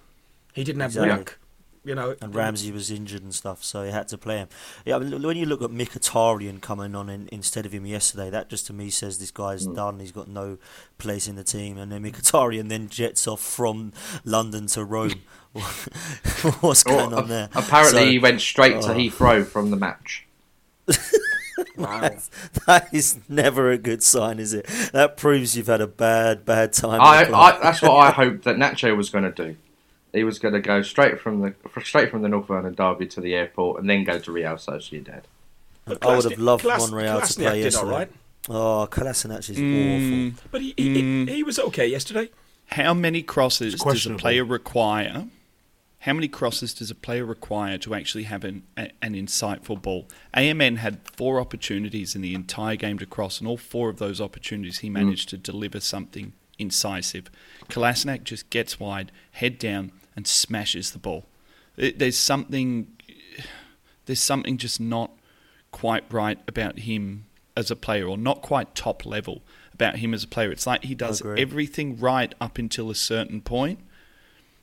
He didn't have Exactly. Willock. You know, And Ramsey was injured and stuff, so he had to play him. Yeah, I mean, when you look at Mkhitaryan coming on in, instead of him yesterday, that just to me says this guy's Hmm. done. He's got no place in the team, and then Mkhitaryan then jets off from London to Rome. What's going on there? Apparently, So- he went straight to Oh. Heathrow from the match. that is never a good sign, is it? That proves you've had a bad, bad time. I, at the club. I, that's what I hoped that Nacho was going to do. He was going to go straight from the straight from the North Vernon derby to the airport and then go to Real Sociedad. I would have loved Klas- Monreal to play did all yesterday. right. Oh, Kolasinac is Mm. awful. But he, he, he, he was okay yesterday. How many crosses does a player require? How many crosses does a player require to actually have an, a, an insightful ball? AMN had four opportunities in the entire game to cross, and all four of those opportunities he managed to deliver something incisive. Kolasinac just gets wide, head down, and smashes the ball. It- There's something, there's something just not quite right about him as a player, or not quite top level about him as a player. It's like he does everything right up until a certain point,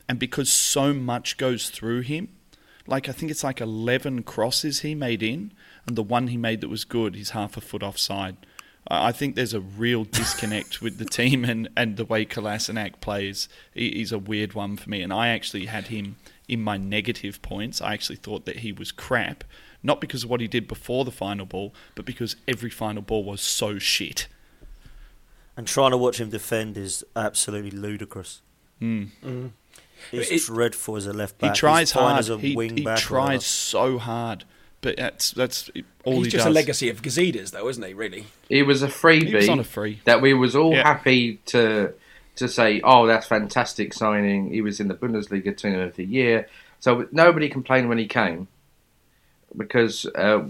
and because so much goes through him, like I think it's like 11 crosses he made in, and the one he made that was good, he's half a foot offside. I I think there's a real disconnect with the team and, and the way Kolasinac plays. He, he's a weird one for me, and I actually had him in my negative points. I actually thought that he was crap, not because of what he did before the final ball, but because every final ball was so shit. And trying to watch him defend is absolutely ludicrous. Mm. He's It- dreadful as a left back. He tries He's hard. as a He, wing he back or tries so hard, but that's that's all He's he just does. a legacy of Gazidis, though, isn't he? Really? He was a freebie He was on a free. that we was all Yeah. happy to to say, oh, that's fantastic signing. He was in the Bundesliga team of the year, so nobody complained when he came because uh,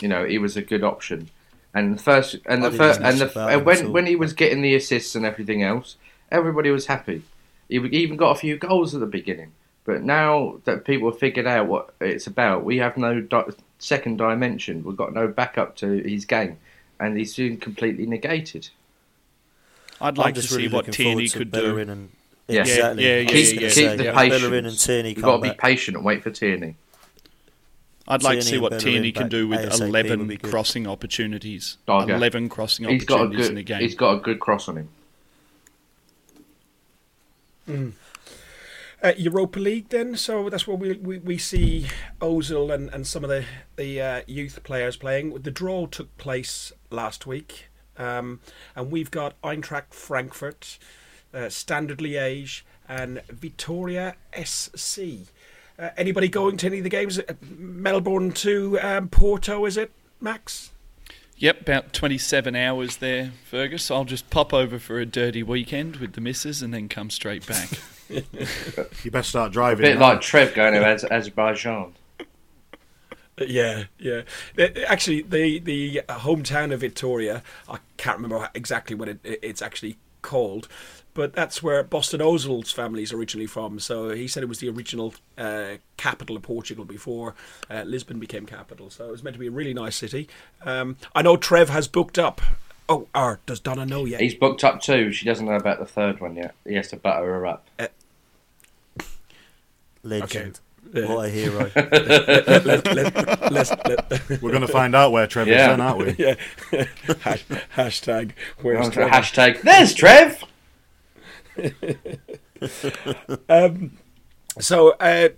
you know he was a good option. And the first and the first and the and when when he was getting the assists and everything else, everybody was happy. He even got a few goals at the beginning. But now that people have figured out what it's about, we have no di- second dimension. We've got no backup to his game, and he's been completely negated. I'd like to just see what looking Tierney could do. Bellerin and Yeah. exactly. Yeah, yeah, I was yeah, just yeah, gonna yeah. Keep the yeah, patience. Bellerin and Tierney You've got to be patient and wait for Tierney. I'd like to see what Bellerin Tierney can do with ASAP 11 crossing opportunities. Dogger. 11 crossing He's got a opportunities in a game. He's got a good cross on him. Mm. Uh, Europa League, then. So that's where we we, we see Ozil and, and some of the the uh, youth players playing. The draw took place last week, um, and we've got Eintracht Frankfurt, uh, Standard Liège, and Vitoria SC. Uh, anybody going to any of the games? Uh, Melbourne to um, Porto, is it, Max? Yep, about 27 hours there, Fergus. I'll just pop over for a dirty weekend with the missus and then come straight back. You best start A driving. bit now. like Trev going to Az- Azerbaijan. Yeah, yeah. Actually, the the hometown of Victoria, I can't remember exactly what it, it's actually called, but that's where Boston Ozil's family is originally from. So he said it was the original uh, capital of Portugal before uh, Lisbon became capital. So it was meant to be a really nice city. Um, I know Trev has booked up. Oh, or does Donna know yet? He's booked up too. She doesn't know about the third one yet. He has to butter her up. Legend. Okay. What a hero. let, let, let's, let, We're going to find out where Trevor's Yeah. then, aren't we? yeah. Hash, hashtag. Where's Trevor? hashtag. There's Trev. So, uh,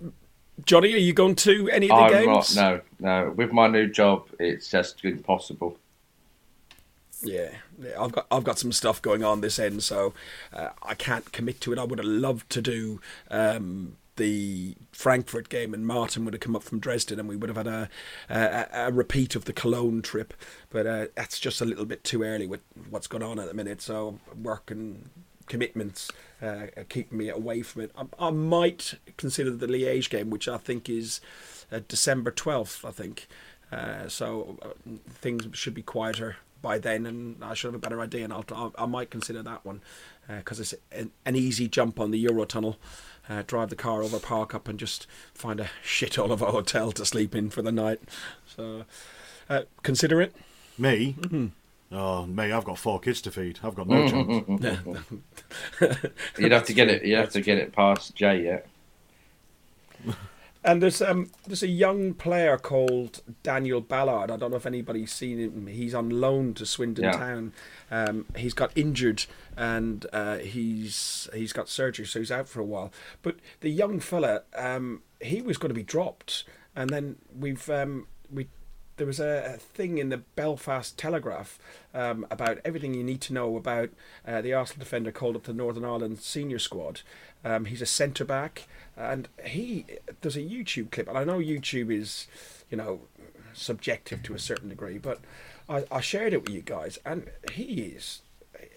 Johnny, are you going to any of the I'm games? not. No, no. With my new job, it's just impossible. Yeah, yeah, I've got I've got some stuff going on this end, so uh, I can't commit to it. I would have loved to do um, the Frankfurt game, and Martin would have come up from Dresden, and we would have had a a, a repeat of the Cologne trip. But uh, that's just a little bit too early with what's going on at the minute. So work and commitments uh, keeping me away from it. I, I might consider the Liège game, which I think is uh, December twelfth. I think. Uh, so uh, things should be quieter by then, and I should have a better idea. And I'll, I'll I might consider that one because it's an, an easy jump on the Eurotunnel. Uh, drive the car over, park up, and just find a shithole of a hotel to sleep in for the night. So uh, consider it. Me? Oh, me, I've got four kids to feed. I've got no chance. You'd have to get it. You'd have to get it past Jay yet. And there's um there's a young player called Daniel Ballard. I don't know if anybody's seen him. He's on loan to Swindon Yeah. Town. Um, he's got injured and uh, he's he's got surgery, so he's out for a while. But the young fella, um, he was going to be dropped, and then we've um, we there was a, a thing in the Belfast Telegraph um, about everything you need to know about uh, the Arsenal defender called up the Northern Ireland senior squad. Um, he's a centre back, and he does a YouTube clip, and I know YouTube is, you know, subjective to a certain degree, but I, I shared it with you guys, and he is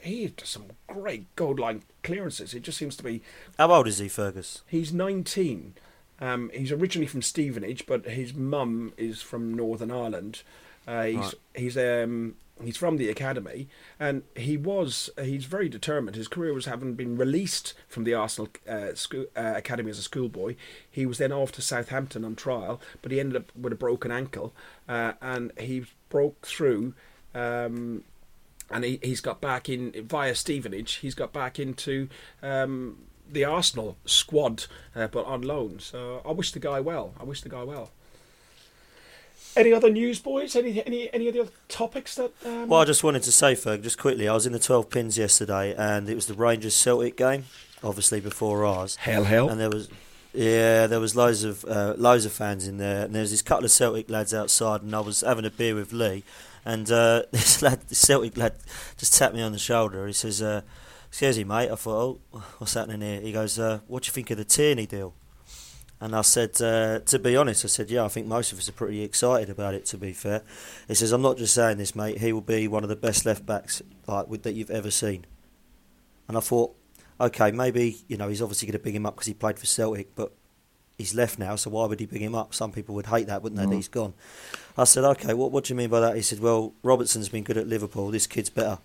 he does some great goal line clearances. It just seems to be How old is he, Fergus? He's 19. Um, he's originally from Stevenage, but his mum is from Northern Ireland. Uh, he's Right. he's um he's from the academy, and he was he's very determined. His career was having been released from the Arsenal uh, school, uh, academy as a schoolboy. He was then off to Southampton on trial, but he ended up with a broken ankle, uh, and he broke through. Um, and he, he's got back in via Stevenage. He's got back into um, the Arsenal squad, uh, but on loan. So I wish the guy well. I wish the guy well. Any other news, boys? Any any any other topics that? Um, Well, I just wanted to say, Ferg, just quickly, I was in the 12 pins yesterday, and it was the Rangers Celtic game, obviously before ours. hell, hell. And there was, yeah, there was loads of uh, loads of fans in there, and there was this couple of Celtic lads outside, and I was having a beer with Lee, and uh, this lad, this Celtic lad, just tapped me on the shoulder. He says, uh, "Excuse me, mate." I thought, "Oh, what's happening here?" He goes, uh, "What do you think of the Tierney deal?" And I said, uh, to be honest, I said, yeah, I think most of us are pretty excited about it. To be fair, he says, I'm not just saying this, mate. He will be one of the best left backs like with, that you've ever seen. And I thought, okay, maybe you know he's obviously going to big him up because he played for Celtic, but he's left now, so why would he big him up? Some people would hate that, wouldn't they? That he's gone. I said, okay, what what do you mean by that? He said, well, Robertson's been good at Liverpool. This kid's better.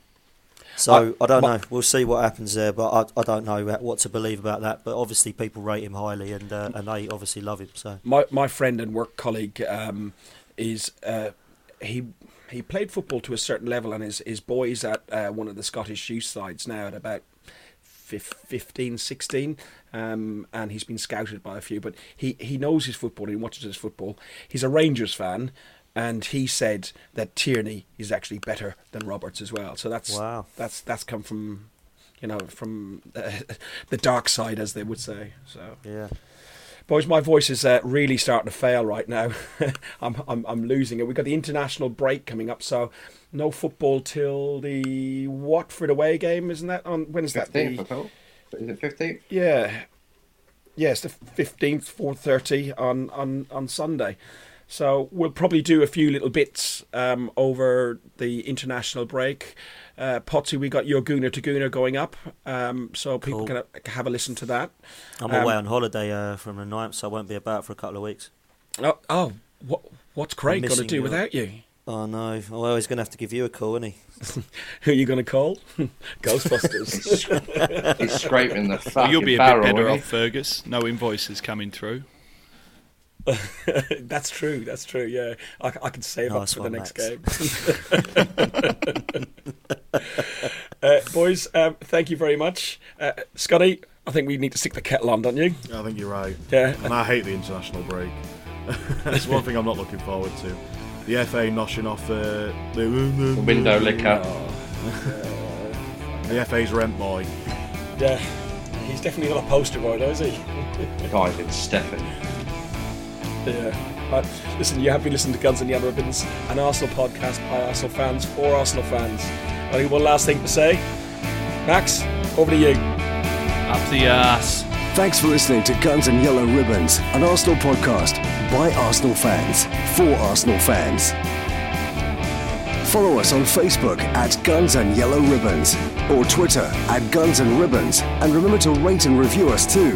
So I, don't my- know. We'll see what happens there, but I, I don't know what to believe about that. But obviously, people rate him highly, and uh, and they obviously love him. So my my friend and work colleague um, is uh, he he played football to a certain level, and his his boys at uh, one of the Scottish youth sides now at about fif- 15, 16, um, and he's been scouted by a few. But he he knows his football. He watches his football. He's a Rangers fan. And he said that Tierney is actually better than Roberts as well. So that's Wow. that's that's come from, you know, from uh, the dark side, as they would say. So yeah, Boys, my voice is uh, really starting to fail right now. I'm, I'm I'm losing it. We've got the international break coming up, so no football till the Watford away game, isn't that on? When is that? Fifteenth, I The. Is it fifteenth? yeah, yes, the fifteenth, four thirty on on on Sunday. So we'll probably do a few little bits um, over the international break. Uh, Potsy, we got your Gooner to Gooner going up, um, so people Cool. can have a listen to that. I'm Um, away on holiday uh, from the 9th, so I won't be about for a couple of weeks. Oh, oh what what's Craig going to missing do you. without you? Oh no! Well, he's going to have to give you a call, isn't he? Who are you going to call? Ghostbusters. He's scraping the fucking Well, you'll be a bit better off, Fergus. No invoices coming through. that's true. That's true. Yeah, I, I can save Nice up for the one, next game. uh, boys, um, thank you very much, uh, Scotty. I think we need to stick the kettle on, don't you? I think you're right. Yeah. And I hate the international break. That's one thing I'm not looking forward to. The FA noshing off uh, the, The window licker. The FA's rent boy. Yeah, he's definitely not a poster boy, though, is he? Guy did Stefan. Yeah. Uh, listen, you have been listening to Guns and Yellow Ribbons, an Arsenal podcast by Arsenal fans for Arsenal fans. Only one last thing to say. Max, over to you. Up the ass. Thanks for listening to Guns and Yellow Ribbons, an Arsenal podcast by Arsenal fans for Arsenal fans. Follow us on Facebook at Guns and Yellow Ribbons or Twitter at Guns and Ribbons, and remember to rate and review us too.